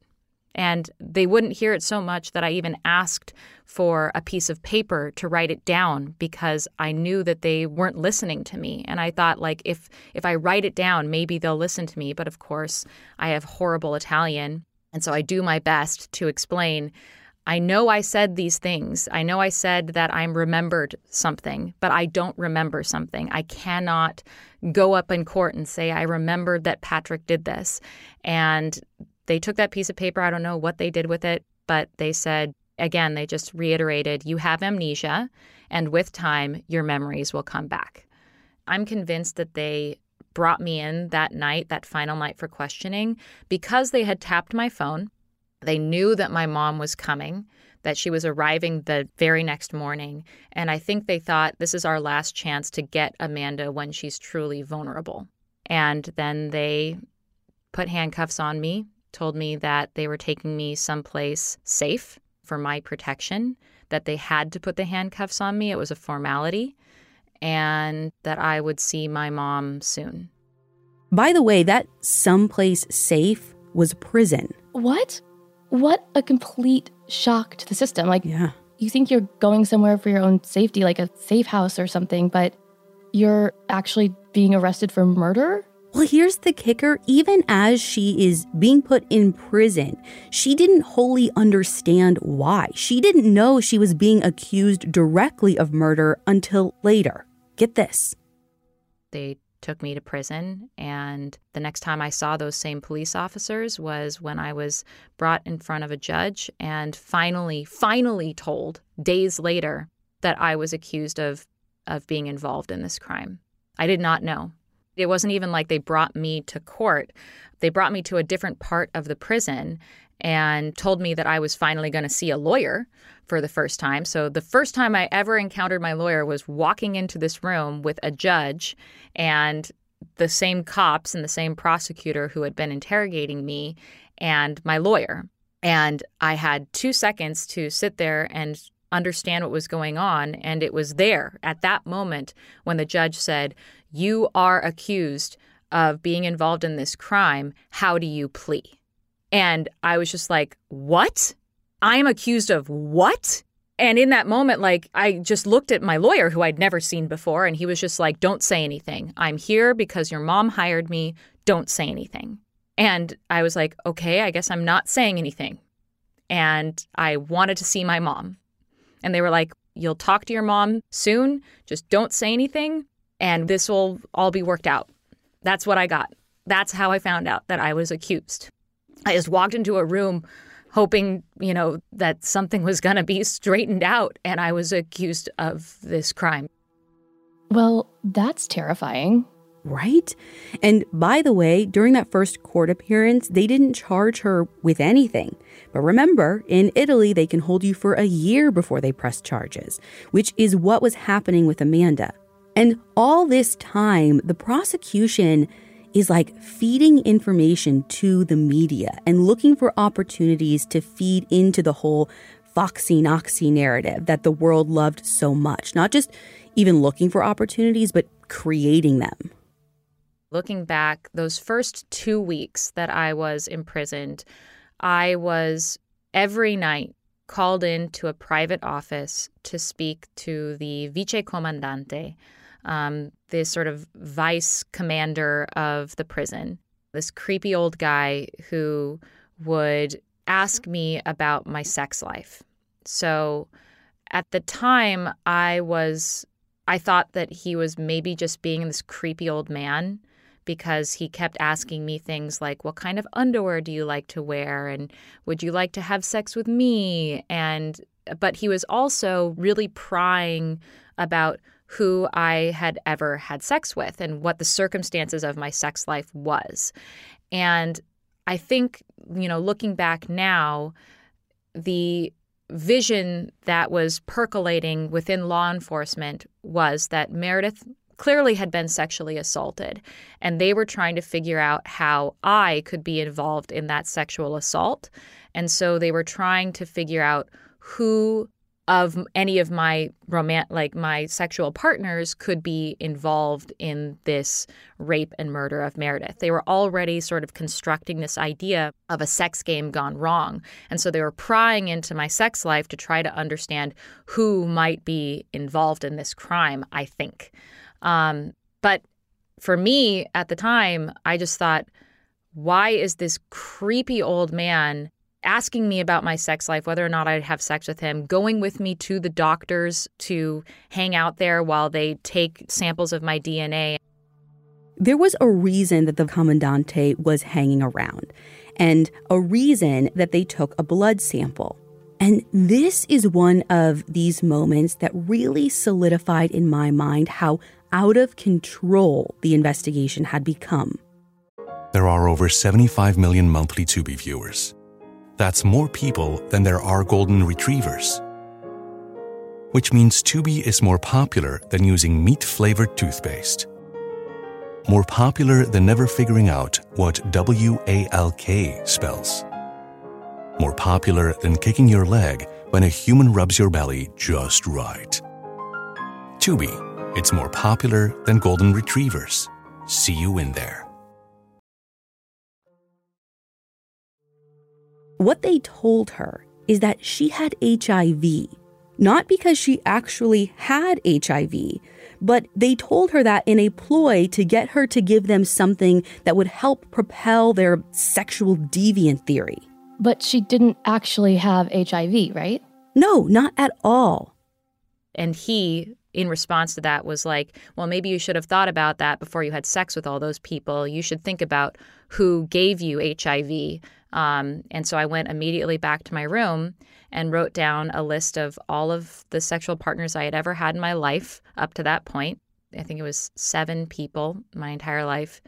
And they wouldn't hear it so much that I even asked for a piece of paper to write it down because I knew that they weren't listening to me. And I thought like if if I write it down, maybe they'll listen to me. But of course, I have horrible Italian. And so I do my best to explain I know I said these things. I know I said that I'm remembered something, but I don't remember something. I cannot go up in court and say, I remembered that Patrick did this. And they took that piece of paper. I don't know what they did with it, but they said, again, they just reiterated, you have amnesia, and with time, your memories will come back. I'm convinced that they brought me in that night, that final night for questioning, because they had tapped my phone they knew that my mom was coming, that she was arriving the very next morning. And I think they thought this is our last chance to get Amanda when she's truly vulnerable. And then they put handcuffs on me, told me that they were taking me someplace safe for my protection, that they had to put the handcuffs on me. It was a formality, and that I would see my mom soon. By the way, that someplace safe was prison. What? what a complete shock to the system. Like, yeah. you think you're going somewhere for your own safety, like a safe house or something, but you're actually being arrested for murder? Well, here's the kicker. Even as she is being put in prison, she didn't wholly understand why. She didn't know she was being accused directly of murder until later. Get this. They took me to prison. And the next time I saw those same police officers was when I was brought in front of a judge and finally, finally told days later that I was accused of, of being involved in this crime. I did not know. It wasn't even like they brought me to court. They brought me to a different part of the prison and told me that I was finally going to see a lawyer for the first time. So the first time I ever encountered my lawyer was walking into this room with a judge and the same cops and the same prosecutor who had been interrogating me and my lawyer. And I had two seconds to sit there and understand what was going on. And it was there at that moment when the judge said, You are accused of being involved in this crime. How do you plea? And I was just like, What? I am accused of what? And in that moment, like, I just looked at my lawyer who I'd never seen before, and he was just like, Don't say anything. I'm here because your mom hired me. Don't say anything. And I was like, Okay, I guess I'm not saying anything. And I wanted to see my mom. And they were like, You'll talk to your mom soon. Just don't say anything, and this will all be worked out. That's what I got. That's how I found out that I was accused. I just walked into a room hoping, you know, that something was going to be straightened out. And I was accused of this crime. Well, that's terrifying. Right? And by the way, during that first court appearance, they didn't charge her with anything. But remember, in Italy, they can hold you for a year before they press charges, which is what was happening with Amanda. And all this time, the prosecution is like feeding information to the media and looking for opportunities to feed into the whole Foxy Knoxy narrative that the world loved so much. Not just even looking for opportunities, but creating them. Looking back, those first two weeks that I was imprisoned, I was every night called into a private office to speak to the vice comandante, um, this sort of vice commander of the prison, this creepy old guy who would ask me about my sex life. So at the time, I was, I thought that he was maybe just being this creepy old man because he kept asking me things like, What kind of underwear do you like to wear? And would you like to have sex with me? And, but he was also really prying about who I had ever had sex with and what the circumstances of my sex life was. And I think, you know, looking back now, the vision that was percolating within law enforcement was that Meredith clearly had been sexually assaulted, and they were trying to figure out how I could be involved in that sexual assault. And so they were trying to figure out who of any of my romantic like my sexual partners could be involved in this rape and murder of Meredith. They were already sort of constructing this idea of a sex game gone wrong. And so they were prying into my sex life to try to understand who might be involved in this crime, I think. Um, but for me at the time, I just thought, why is this creepy old man asking me about my sex life, whether or not I'd have sex with him, going with me to the doctors to hang out there while they take samples of my DNA. There was a reason that the Comandante was hanging around, and a reason that they took a blood sample. And this is one of these moments that really solidified in my mind how out of control the investigation had become. There are over 75 million monthly Tubi viewers. That's more people than there are golden retrievers. Which means Tubi is more popular than using meat flavored toothpaste. More popular than never figuring out what W A L K spells. More popular than kicking your leg when a human rubs your belly just right. Tubi, it's more popular than golden retrievers. See you in there. What they told her is that she had HIV, not because she actually had HIV, but they told her that in a ploy to get her to give them something that would help propel their sexual deviant theory. But she didn't actually have HIV, right? No, not at all. And he, in response to that, was like, Well, maybe you should have thought about that before you had sex with all those people. You should think about who gave you HIV um, and so I went immediately back to my room and wrote down a list of all of the sexual partners I had ever had in my life up to that point. I think it was seven people my entire life.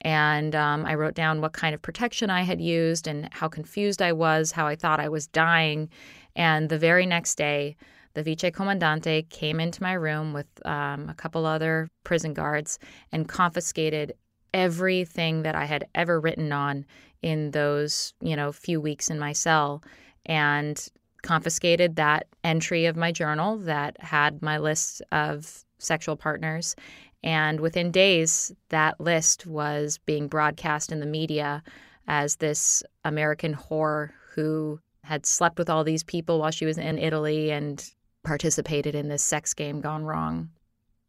And um, I wrote down what kind of protection I had used and how confused I was, how I thought I was dying. And the very next day, the Vice Comandante came into my room with um, a couple other prison guards and confiscated everything that I had ever written on in those, you know, few weeks in my cell and confiscated that entry of my journal that had my list of sexual partners. And within days, that list was being broadcast in the media as this American whore who had slept with all these people while she was in Italy and participated in this sex game gone wrong.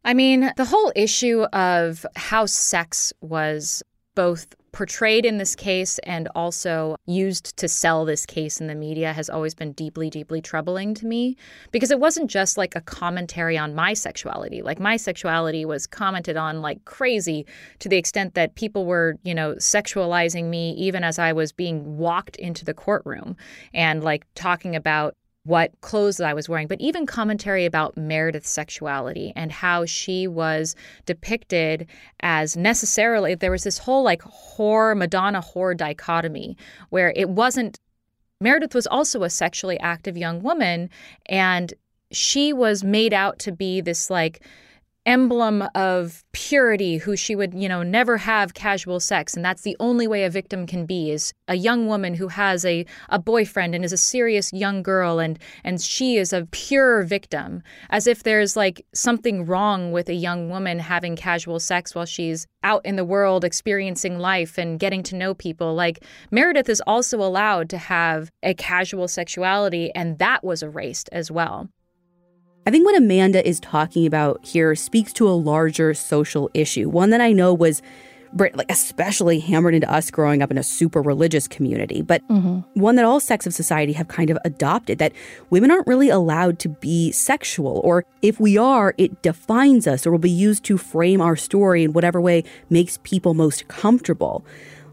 I mean, the whole issue of how sex was both portrayed in this case and also used to sell this case in the media has always been deeply, deeply troubling to me because it wasn't just like a commentary on my sexuality. Like my sexuality was commented on like crazy to the extent that people were, you know, sexualizing me even as I was being walked into the courtroom and like talking about what clothes I was wearing, but even commentary about Meredith's sexuality and how she was depicted as necessarily there was this whole like whore Madonna whore dichotomy where it wasn't Meredith was also a sexually active young woman and she was made out to be this like emblem of purity who she would you know never have casual sex. And that's the only way a victim can be is a young woman who has a, a boyfriend and is a serious young girl. And and she is a pure victim as if there's like something wrong with a young woman having casual sex while she's out in the world experiencing life and getting to know people. Like Meredith is also allowed to have a casual sexuality and that was erased as well I think what Amanda is talking about here speaks to a larger social issue, one that I know was like especially hammered into us growing up in a super religious community, but mm-hmm. one that all sects of society have kind of adopted that women aren't really allowed to be sexual, or if we are, it defines us or will be used to frame our story in whatever way makes people most comfortable.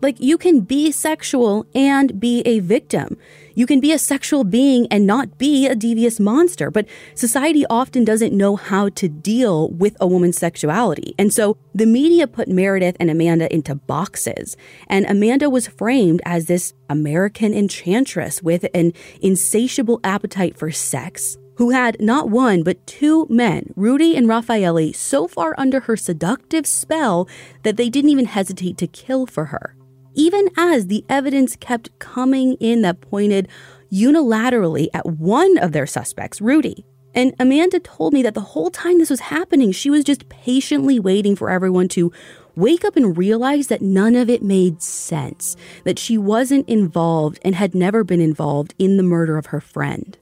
Like, you can be sexual and be a victim. You can be a sexual being and not be a devious monster. But society often doesn't know how to deal with a woman's sexuality. And so the media put Meredith and Amanda into boxes. And Amanda was framed as this American enchantress with an insatiable appetite for sex who had not one but two men, Rudy and Raffaele, so far under her seductive spell that they didn't even hesitate to kill for her even as the evidence kept coming in that pointed unilaterally at one of their suspects, Rudy. And Amanda told me that the whole time this was happening, she was just patiently waiting for everyone to wake up and realize that none of it made sense, that she wasn't involved and had never been involved in the murder of her friend.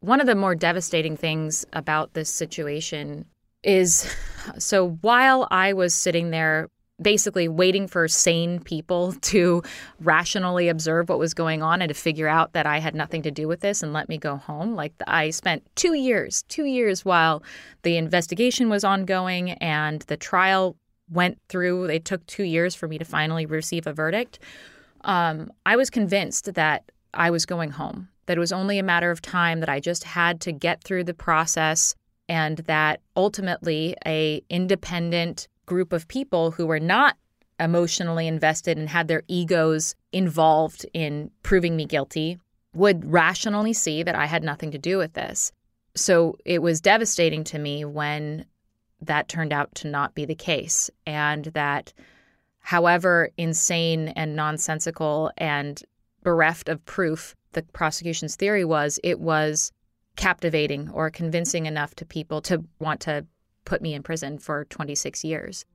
One of the more devastating things about this situation is so while I was sitting there basically waiting for sane people to rationally observe what was going on and to figure out that I had nothing to do with this and let me go home. Like I spent two years, two years while the investigation was ongoing and the trial went through. It took two years for me to finally receive a verdict. Um, I was convinced that I was going home, that it was only a matter of time, that I just had to get through the process, and that ultimately a independent group of people who were not emotionally invested and had their egos involved in proving me guilty would rationally see that I had nothing to do with this. So it was devastating to me when that turned out to not be the case. And that, however insane and nonsensical and bereft of proof the prosecution's theory was, it was captivating or convincing enough to people to want to put me in prison for 26 years.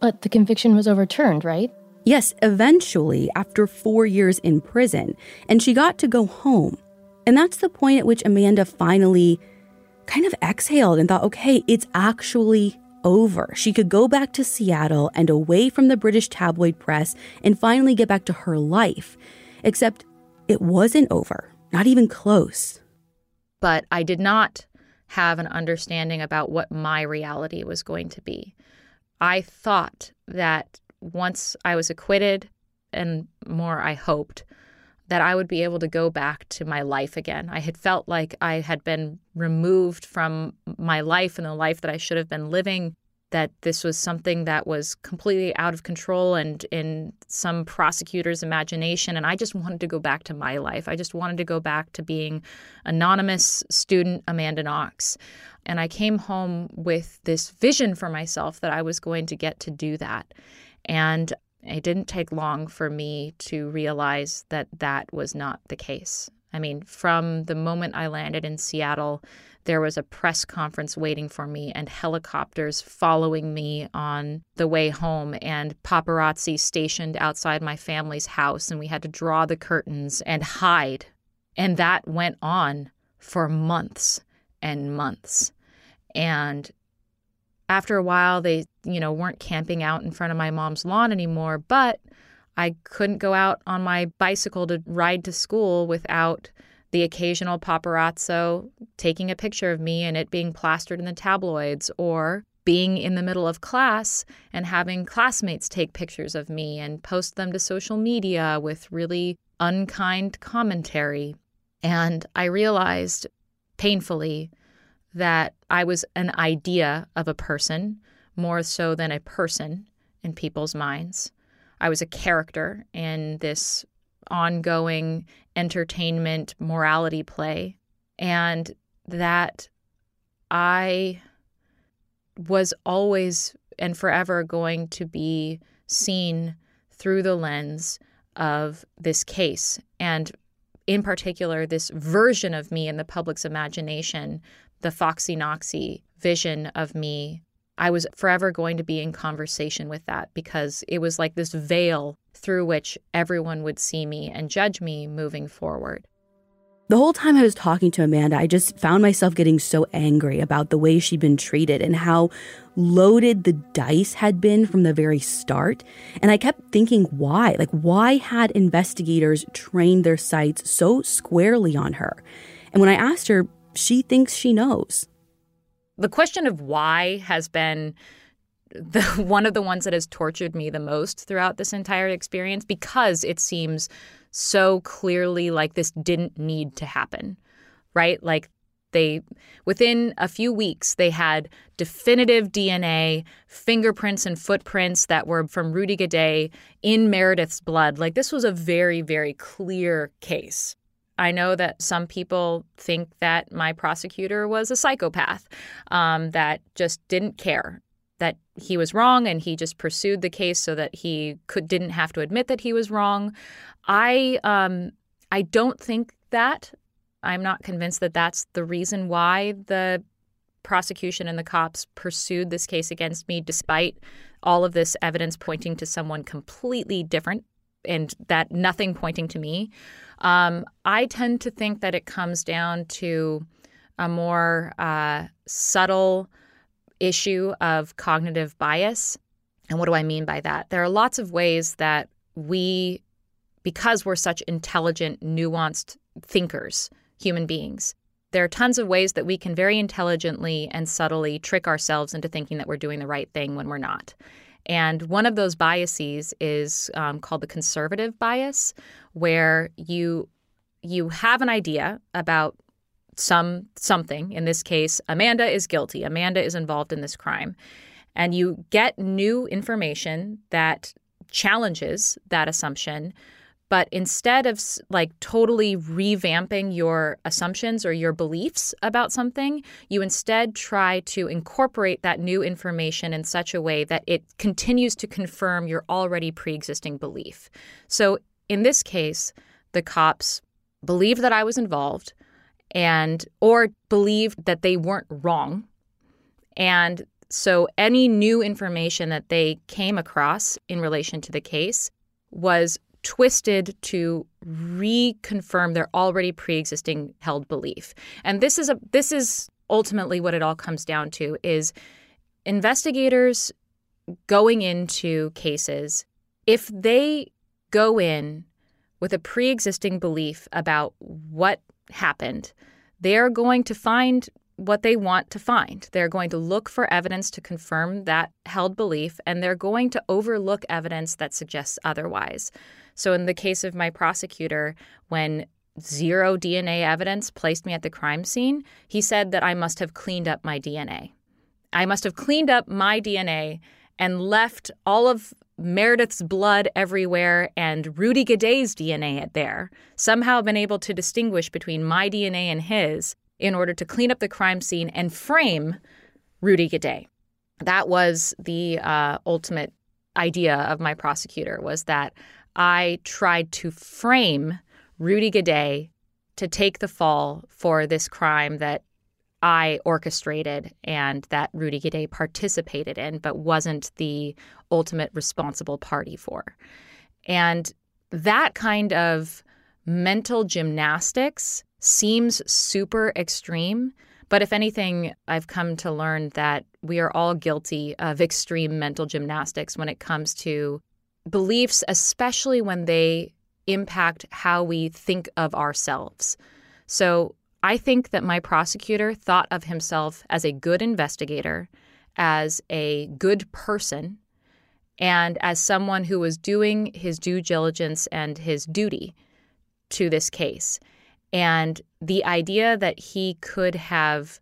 But the conviction was overturned, right? Yes, eventually, after four years in prison, and she got to go home. And that's the point at which Amanda finally kind of exhaled and thought, okay, it's actually over. She could go back to Seattle and away from the British tabloid press and finally get back to her life. Except it wasn't over, not even close. But I did not have an understanding about what my reality was going to be. I thought that once I was acquitted, and more I hoped, that I would be able to go back to my life again. I had felt like I had been removed from my life and the life that I should have been living that this was something that was completely out of control and in some prosecutor's imagination. And I just wanted to go back to my life. I just wanted to go back to being anonymous student Amanda Knox. And I came home with this vision for myself that I was going to get to do that. And it didn't take long for me to realize that that was not the case. I mean, from the moment I landed in Seattle, there was a press conference waiting for me and helicopters following me on the way home and paparazzi stationed outside my family's house and we had to draw the curtains and hide. And that went on for months and months. And after a while they you know weren't camping out in front of my mom's lawn anymore but I couldn't go out on my bicycle to ride to school without the occasional paparazzo taking a picture of me and it being plastered in the tabloids, or being in the middle of class and having classmates take pictures of me and post them to social media with really unkind commentary. And I realized painfully that I was an idea of a person more so than a person in people's minds. I was a character in this ongoing entertainment morality play, and that I was always and forever going to be seen through the lens of this case. And in particular, this version of me in the public's imagination, the Foxy Knoxy vision of me I was forever going to be in conversation with that because it was like this veil through which everyone would see me and judge me moving forward. The whole time I was talking to Amanda, I just found myself getting so angry about the way she'd been treated and how loaded the dice had been from the very start. And I kept thinking, why? Like, why had investigators trained their sights so squarely on her? And when I asked her, she thinks she knows the question of why has been the one of the ones that has tortured me the most throughout this entire experience because it seems so clearly like this didn't need to happen right? Like they within a few weeks they had definitive dna fingerprints and footprints that were from rudy guede in meredith's blood. Like this was a very very clear case I know that some people think that my prosecutor was a psychopath um, that just didn't care that he was wrong and he just pursued the case so that he could didn't have to admit that he was wrong. I um, I don't think that. I'm not convinced that that's the reason why the prosecution and the cops pursued this case against me despite all of this evidence pointing to someone completely different and that nothing pointing to me. Um, I tend to think that it comes down to a more uh, subtle issue of cognitive bias. And what do I mean by that? There are lots of ways that we, because we're such intelligent, nuanced thinkers, human beings, there are tons of ways that we can very intelligently and subtly trick ourselves into thinking that we're doing the right thing when we're not. And one of those biases is um, called the conservative bias, where you you have an idea about some something. In this case, Amanda is guilty. Amanda is involved in this crime, and you get new information that challenges that assumption but instead of like totally revamping your assumptions or your beliefs about something, you instead try to incorporate that new information in such a way that it continues to confirm your already pre existing belief. So in this case, the cops believed that I was involved and or believed that they weren't wrong. And so any new information that they came across in relation to the case was twisted to reconfirm their already pre-existing held belief. And this is a this is ultimately what it all comes down to is investigators going into cases if they go in with a pre-existing belief about what happened, they're going to find what they want to find. They're going to look for evidence to confirm that held belief, and they're going to overlook evidence that suggests otherwise. So, in the case of my prosecutor, when zero DNA evidence placed me at the crime scene, he said that I must have cleaned up my DNA. I must have cleaned up my DNA and left all of Meredith's blood everywhere and Rudy Guede's DNA there. Somehow been able to distinguish between my DNA and his in order to clean up the crime scene and frame Rudy Guede. That was the uh, ultimate idea of my prosecutor was that I tried to frame Rudy Guede to take the fall for this crime that I orchestrated and that Rudy Guede participated in, but wasn't the ultimate responsible party for. And that kind of mental gymnastics seems super extreme. But if anything, I've come to learn that we are all guilty of extreme mental gymnastics when it comes to beliefs, especially when they impact how we think of ourselves. So I think that my prosecutor thought of himself as a good investigator, as a good person, and as someone who was doing his due diligence and his duty to this case. And the idea that he could have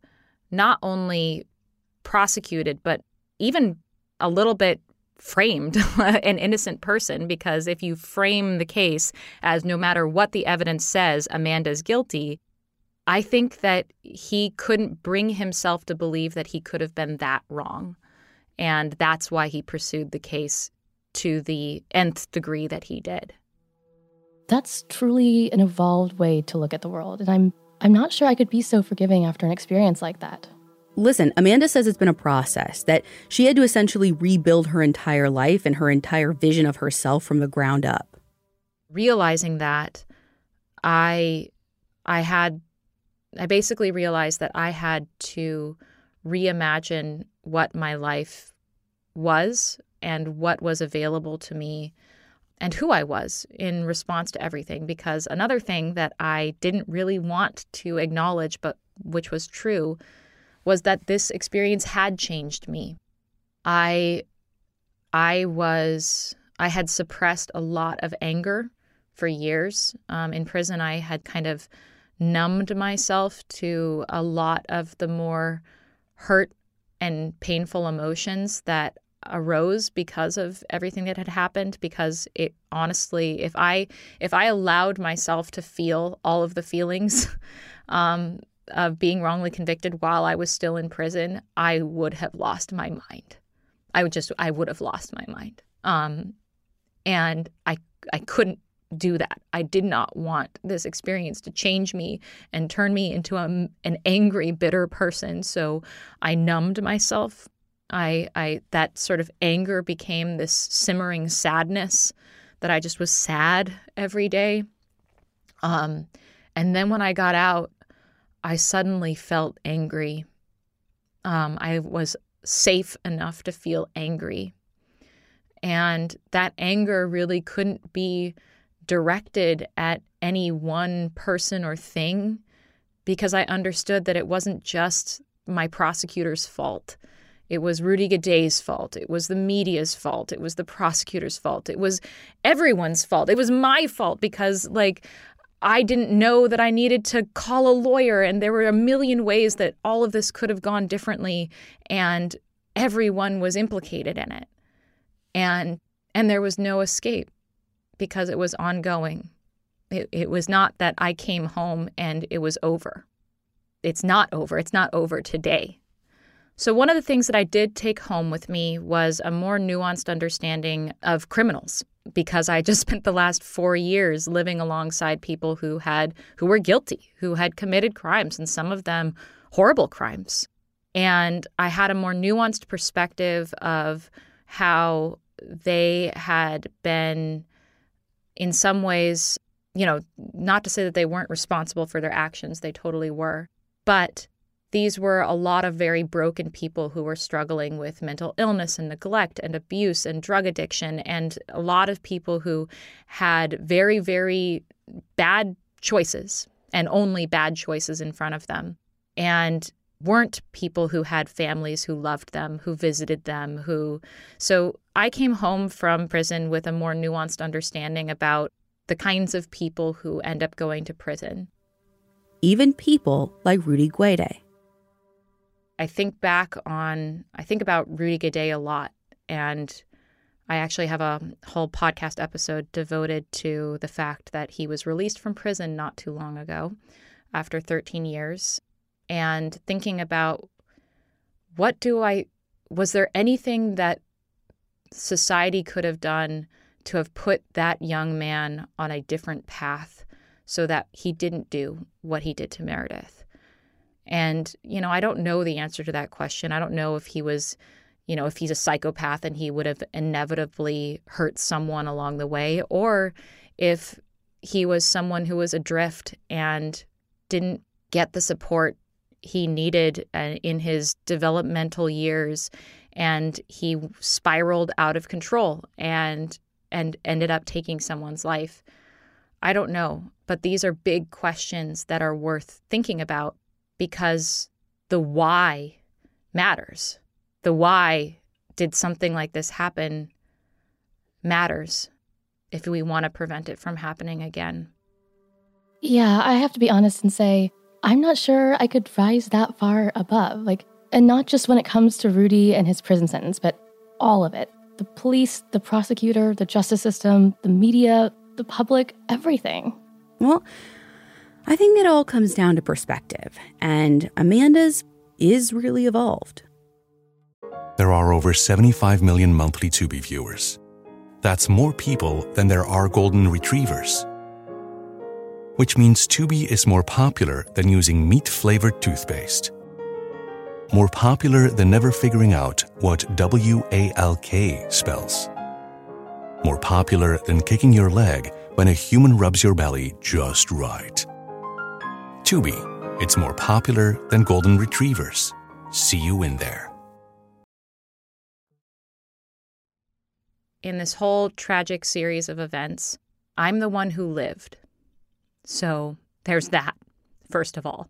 not only prosecuted, but even a little bit framed an innocent person because if you frame the case as no matter what the evidence says, Amanda's guilty, I think that he couldn't bring himself to believe that he could have been that wrong. And that's why he pursued the case to the nth degree that he did. That's truly an evolved way to look at the world. And I'm I'm not sure I could be so forgiving after an experience like that. Listen, Amanda says it's been a process, that she had to essentially rebuild her entire life and her entire vision of herself from the ground up. Realizing that, I I had I basically realized that I had to reimagine what my life was and what was available to me and who I was in response to everything. Because another thing that I didn't really want to acknowledge, but which was true, was that this experience had changed me. I I was I had suppressed a lot of anger for years. Um, in prison, I had kind of numbed myself to a lot of the more hurt and painful emotions that arose because of everything that had happened because it honestly if i if i allowed myself to feel all of the feelings um, of being wrongly convicted while I was still in prison, I would have lost my mind. I would just I would have lost my mind. Um, and I I couldn't do that. I did not want this experience to change me and turn me into a, an angry, bitter person. So I numbed myself. I I that sort of anger became this simmering sadness that I just was sad every day. Um, and then when I got out, I suddenly felt angry. Um, I was safe enough to feel angry. And that anger really couldn't be directed at any one person or thing because I understood that it wasn't just my prosecutor's fault. It was Rudy Guedé's fault. It was the media's fault. It was the prosecutor's fault. It was everyone's fault. It was my fault because, like, I didn't know that I needed to call a lawyer, and there were a million ways that all of this could have gone differently, and everyone was implicated in it. And and there was no escape because it was ongoing. It, it was not that I came home and it was over. It's not over. It's not over today. So, one of the things that I did take home with me was a more nuanced understanding of criminals because I just spent the last four years living alongside people who had who were guilty, who had committed crimes, and some of them horrible crimes. And I had a more nuanced perspective of how they had been, in some ways, you know, not to say that they weren't responsible for their actions, they totally were, but these were a lot of very broken people who were struggling with mental illness and neglect and abuse and drug addiction, and a lot of people who had very, very bad choices and only bad choices in front of them. And weren't people who had families who loved them, who visited them, who. So I came home from prison with a more nuanced understanding about the kinds of people who end up going to prison. Even people like Rudy Guede. I think back on, I think about Rudy Guede a lot. And I actually have a whole podcast episode devoted to the fact that he was released from prison not too long ago after 13 years. And thinking about what do I, was there anything that society could have done to have put that young man on a different path so that he didn't do what he did to Meredith? And, you know, I don't know the answer to that question. I don't know if he was, you know, if he's a psychopath and he would have inevitably hurt someone along the way, or if he was someone who was adrift and didn't get the support he needed uh, in his developmental years and he spiraled out of control and and ended up taking someone's life. I don't know, but these are big questions that are worth thinking about because the why matters. The why did something like this happen matters if we want to prevent it from happening again. Yeah, I have to be honest and say, I'm not sure I could rise that far above. Like, and not just when it comes to Rudy and his prison sentence, but all of it the police, the prosecutor, the justice system, the media, the public, everything. Well, I think it all comes down to perspective, and Amanda's is really evolved. There are over 75 million monthly Tubi viewers. That's more people than there are golden retrievers. Which means Tubi is more popular than using meat flavored toothpaste. More popular than never figuring out what W A L K spells. More popular than kicking your leg when a human rubs your belly just right. Tubi. It's more popular than golden retrievers. See you in there. In this whole tragic series of events, I'm the one who lived. So there's that, first of all.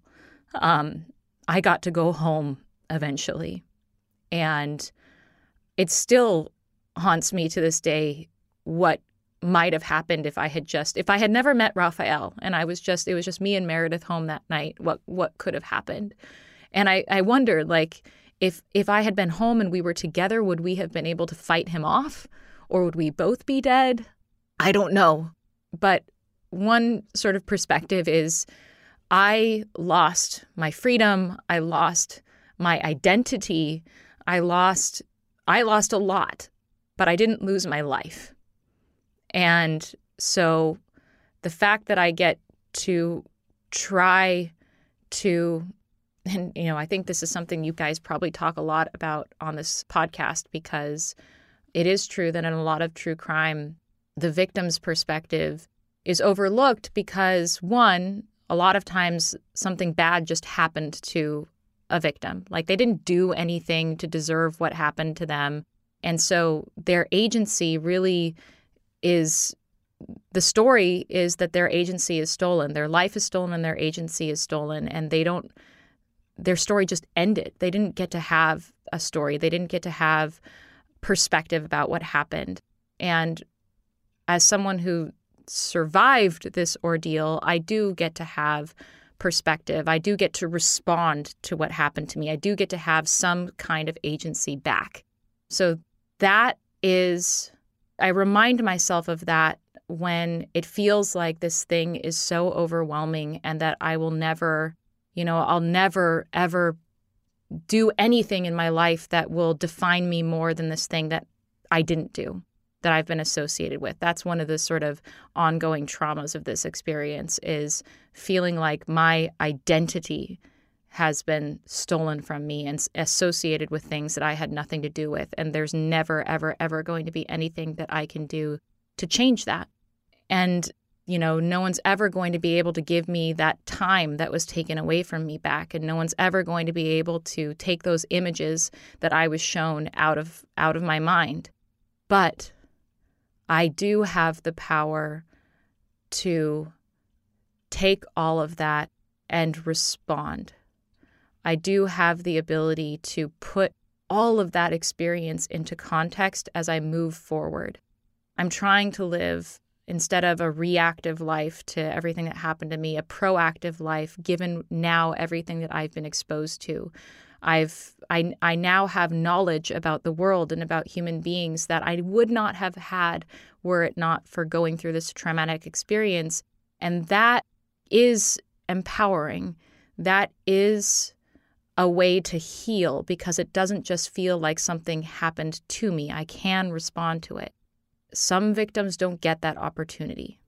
Um, I got to go home eventually. And it still haunts me to this day what might have happened if I had just if I had never met Raffaele and I was just it was just me and Meredith home that night what what could have happened? And I I wondered like if if I had been home and we were together would we have been able to fight him off? Or would we both be dead? I don't know. But one sort of perspective is I lost my freedom I lost my identity I lost I lost a lot but I didn't lose my life and so the fact that I get to try to and you know, I think this is something you guys probably talk a lot about on this podcast because it is true that in a lot of true crime, the victim's perspective is overlooked because one, a lot of times something bad just happened to a victim. Like they didn't do anything to deserve what happened to them And so their agency really is the story is that their agency is stolen. Their life is stolen and their agency is stolen. And they don't, their story just ended. They didn't get to have a story, they didn't get to have perspective about what happened. And as someone who survived this ordeal, I do get to have perspective. I do get to respond to what happened to me. I do get to have some kind of agency back. So that is, I remind myself of that when it feels like this thing is so overwhelming and that I will never, you know, I'll never, ever do anything in my life that will define me more than this thing that I didn't do that I've been associated with. That's one of the sort of ongoing traumas of this experience is feeling like my identity has been stolen from me and associated with things that I had nothing to do with and there's never ever ever going to be anything that I can do to change that. And you know, no one's ever going to be able to give me that time that was taken away from me back and no one's ever going to be able to take those images that I was shown out of out of my mind. But I do have the power to take all of that and respond. I do have the ability to put all of that experience into context as I move forward. I'm trying to live instead of a reactive life to everything that happened to me, a proactive life given now everything that I've been exposed to. I've I I now have knowledge about the world and about human beings that I would not have had were it not for going through this traumatic experience and that is empowering. That is a way to heal because it doesn't just feel like something happened to me. I can respond to it. Some victims don't get that opportunity.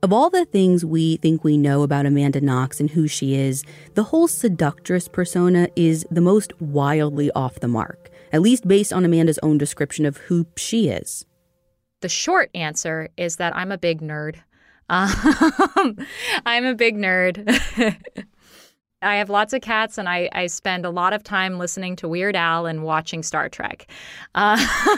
Of all the things we think we know about Amanda Knox and who she is, the whole seductress persona is the most wildly off the mark, at least based on Amanda's own description of who she is. The short answer is that I'm a big nerd. Um, I'm a big nerd. I have lots of cats, and I, I spend a lot of time listening to Weird Al and watching Star Trek.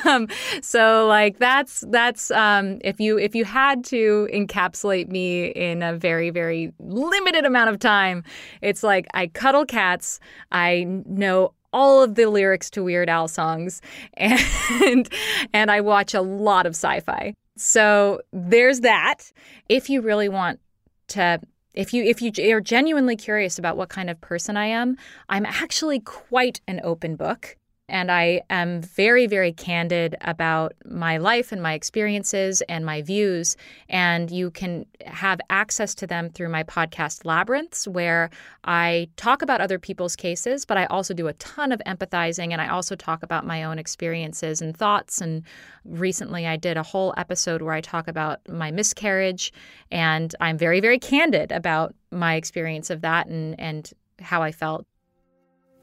Um, so, like that's that's um, if you if you had to encapsulate me in a very very limited amount of time, it's like I cuddle cats. I know all of the lyrics to Weird Al songs, and and I watch a lot of sci-fi. So there's that. If you really want to if you if you are genuinely curious about what kind of person I am, I'm actually quite an open book. And I am very, very candid about my life and my experiences and my views. And you can have access to them through my podcast Labyrinths, where I talk about other people's cases, but I also do a ton of empathizing and I also talk about my own experiences and thoughts. And recently I did a whole episode where I talk about my miscarriage. And I'm very, very candid about my experience of that and, and how I felt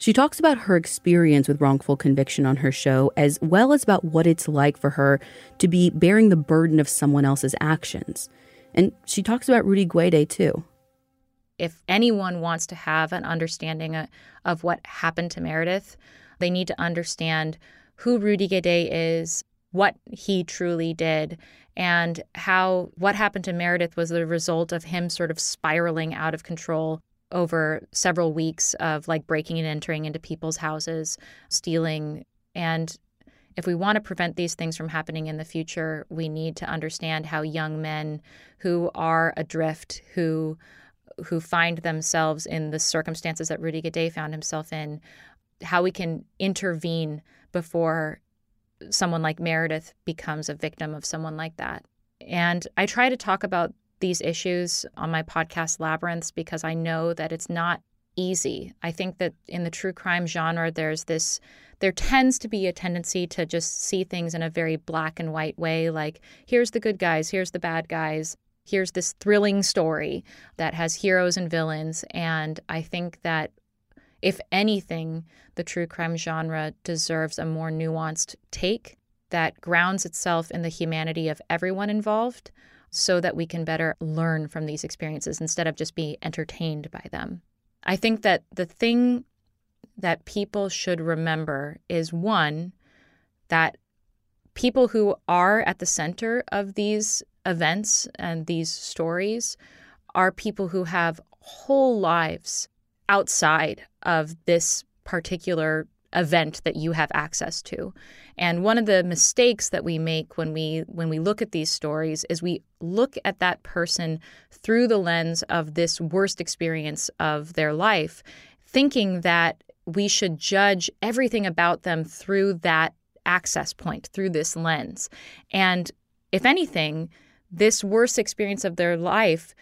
she talks about her experience with wrongful conviction on her show, as well as about what it's like for her to be bearing the burden of someone else's actions. And she talks about Rudy Guede too. If anyone wants to have an understanding uh, of what happened to Meredith, they need to understand who Rudy Guede is, what he truly did, and how what happened to Meredith was the result of him sort of spiraling out of control over several weeks of like breaking and entering into people's houses, stealing. And if we want to prevent these things from happening in the future, we need to understand how young men who are adrift, who who find themselves in the circumstances that Rudy Guede found himself in, how we can intervene before someone like Meredith becomes a victim of someone like that. And I try to talk about these issues on my podcast Labyrinths because I know that it's not easy. I think that in the true crime genre, there's this, there tends to be a tendency to just see things in a very black and white way like, here's the good guys, here's the bad guys, here's this thrilling story that has heroes and villains. And I think that if anything, the true crime genre deserves a more nuanced take that grounds itself in the humanity of everyone involved so that we can better learn from these experiences instead of just be entertained by them. I think that the thing that people should remember is one, that people who are at the center of these events and these stories are people who have whole lives outside of this particular event that you have access to. And one of the mistakes that we make when we when we look at these stories is we look at that person through the lens of this worst experience of their life, thinking that we should judge everything about them through that access point, through this lens. And if anything, this worst experience of their life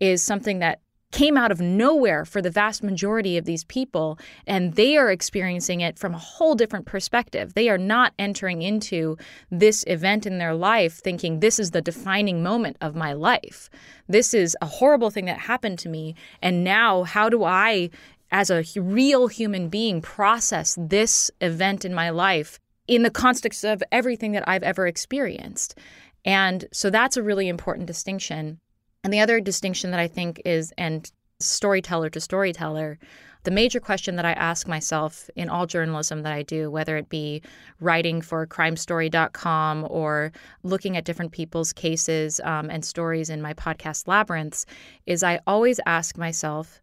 is something that came out of nowhere for the vast majority of these people, and they are experiencing it from a whole different perspective. They are not entering into this event in their life thinking, this is the defining moment of my life. This is a horrible thing that happened to me, and now how do I, as a real human being, process this event in my life in the context of everything that I've ever experienced? And so that's a really important distinction. And the other distinction that I think is, and storyteller to storyteller, the major question that I ask myself in all journalism that I do, whether it be writing for crimestory.com or looking at different people's cases um, and stories in my podcast Labyrinths, is I always ask myself,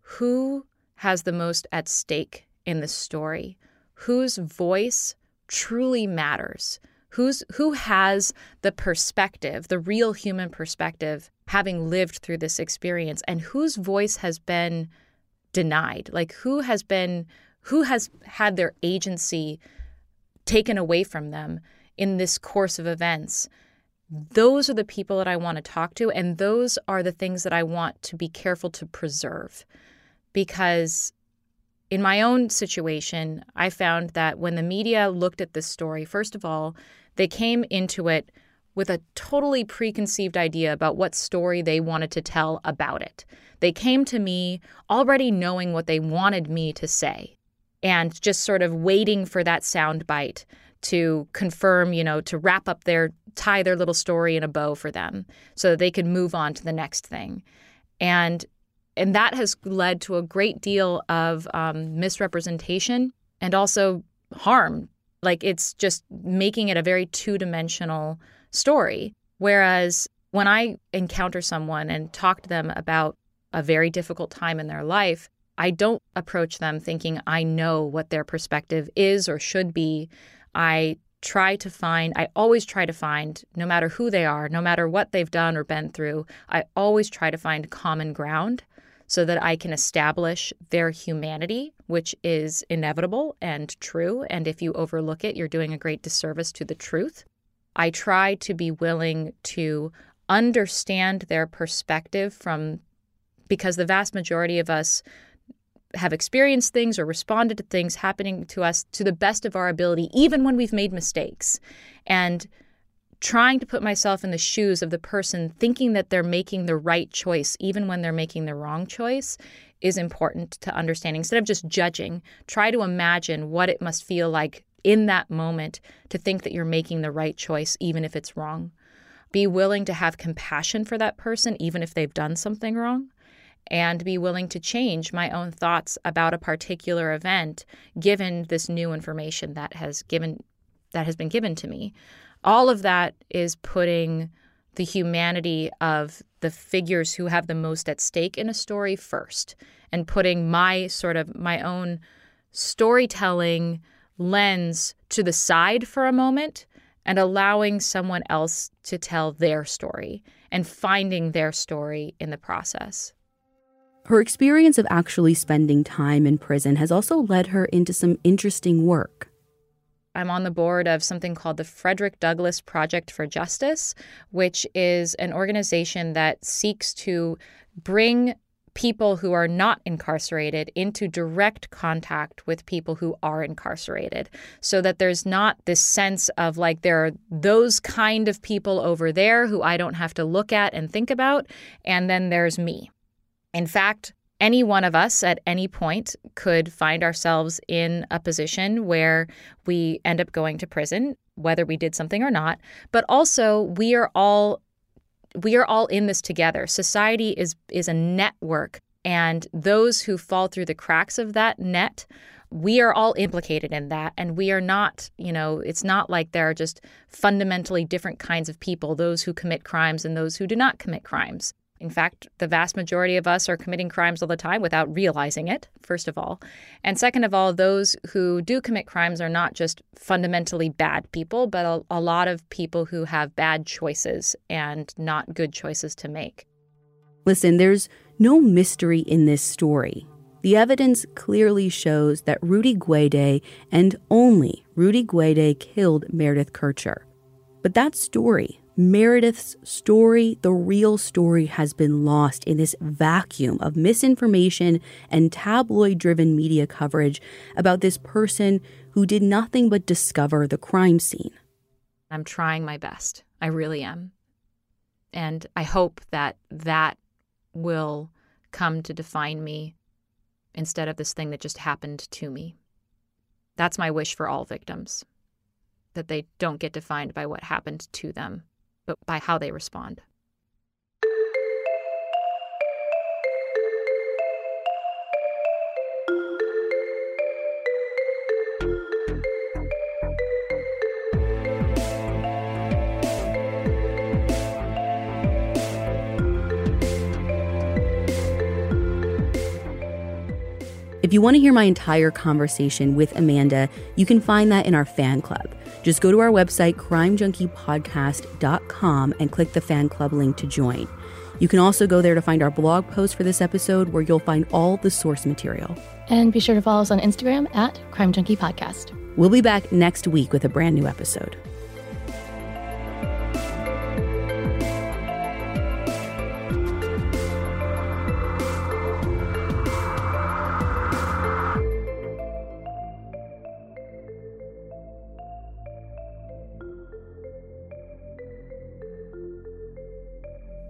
who has the most at stake in this story? Whose voice truly matters? Who's who has the perspective, the real human perspective, having lived through this experience, and whose voice has been denied? Like who has been who has had their agency taken away from them in this course of events? Those are the people that I want to talk to, and those are the things that I want to be careful to preserve. Because in my own situation, I found that when the media looked at this story, first of all, they came into it with a totally preconceived idea about what story they wanted to tell about it. They came to me already knowing what they wanted me to say and just sort of waiting for that sound bite to confirm, you know, to wrap up their tie their little story in a bow for them so that they could move on to the next thing. And and that has led to a great deal of um, misrepresentation and also harm like it's just making it a very two dimensional story. Whereas when I encounter someone and talk to them about a very difficult time in their life, I don't approach them thinking I know what their perspective is or should be. I try to find, I always try to find, no matter who they are, no matter what they've done or been through, I always try to find common ground so that I can establish their humanity, which is inevitable and true. And if you overlook it, you're doing a great disservice to the truth. I try to be willing to understand their perspective from because the vast majority of us have experienced things or responded to things happening to us to the best of our ability, even when we've made mistakes. And trying to put myself in the shoes of the person thinking that they're making the right choice, even when they're making the wrong choice, is important to understanding. Instead of just judging, try to imagine what it must feel like in that moment to think that you're making the right choice, even if it's wrong. Be willing to have compassion for that person, even if they've done something wrong. And be willing to change my own thoughts about a particular event given this new information that has given that has been given to me all of that is putting the humanity of the figures who have the most at stake in a story first and putting my sort of my own storytelling lens to the side for a moment and allowing someone else to tell their story and finding their story in the process. Her experience of actually spending time in prison has also led her into some interesting work. I'm on the board of something called the Frederick Douglass Project for Justice, which is an organization that seeks to bring people who are not incarcerated into direct contact with people who are incarcerated so that there's not this sense of like there are those kind of people over there who I don't have to look at and think about, and then there's me. In fact, any one of us at any point could find ourselves in a position where we end up going to prison whether we did something or not but also we are all we are all in this together. Society is is a network and those who fall through the cracks of that net we are all implicated in that and we are not you know it's not like there are just fundamentally different kinds of people those who commit crimes and those who do not commit crimes in fact, the vast majority of us are committing crimes all the time without realizing it, first of all. And second of all, those who do commit crimes are not just fundamentally bad people, but a, a, lot of people who have bad choices and not good choices to make. Listen, there's no mystery in this story. The evidence clearly shows that Rudy Guede and only Rudy Guede killed Meredith Kercher. But that story, Meredith's story, the real story, has been lost in this vacuum of misinformation and tabloid driven media coverage about this person who did nothing but discover the crime scene. I'm trying my best. I really am. And I hope that that will come to define me instead of this thing that just happened to me. That's my wish for all victims that they don't get defined by what happened to them, but by how they respond. If you want to hear my entire conversation with Amanda, you can find that in our fan club. Just go to our website, crimejunkiepodcast.com, and click the fan club link to join. You can also go there to find our blog post for this episode, where you'll find all the source material. And be sure to follow us on Instagram at Crime Junkie Podcast. We'll be back next week with a brand new episode.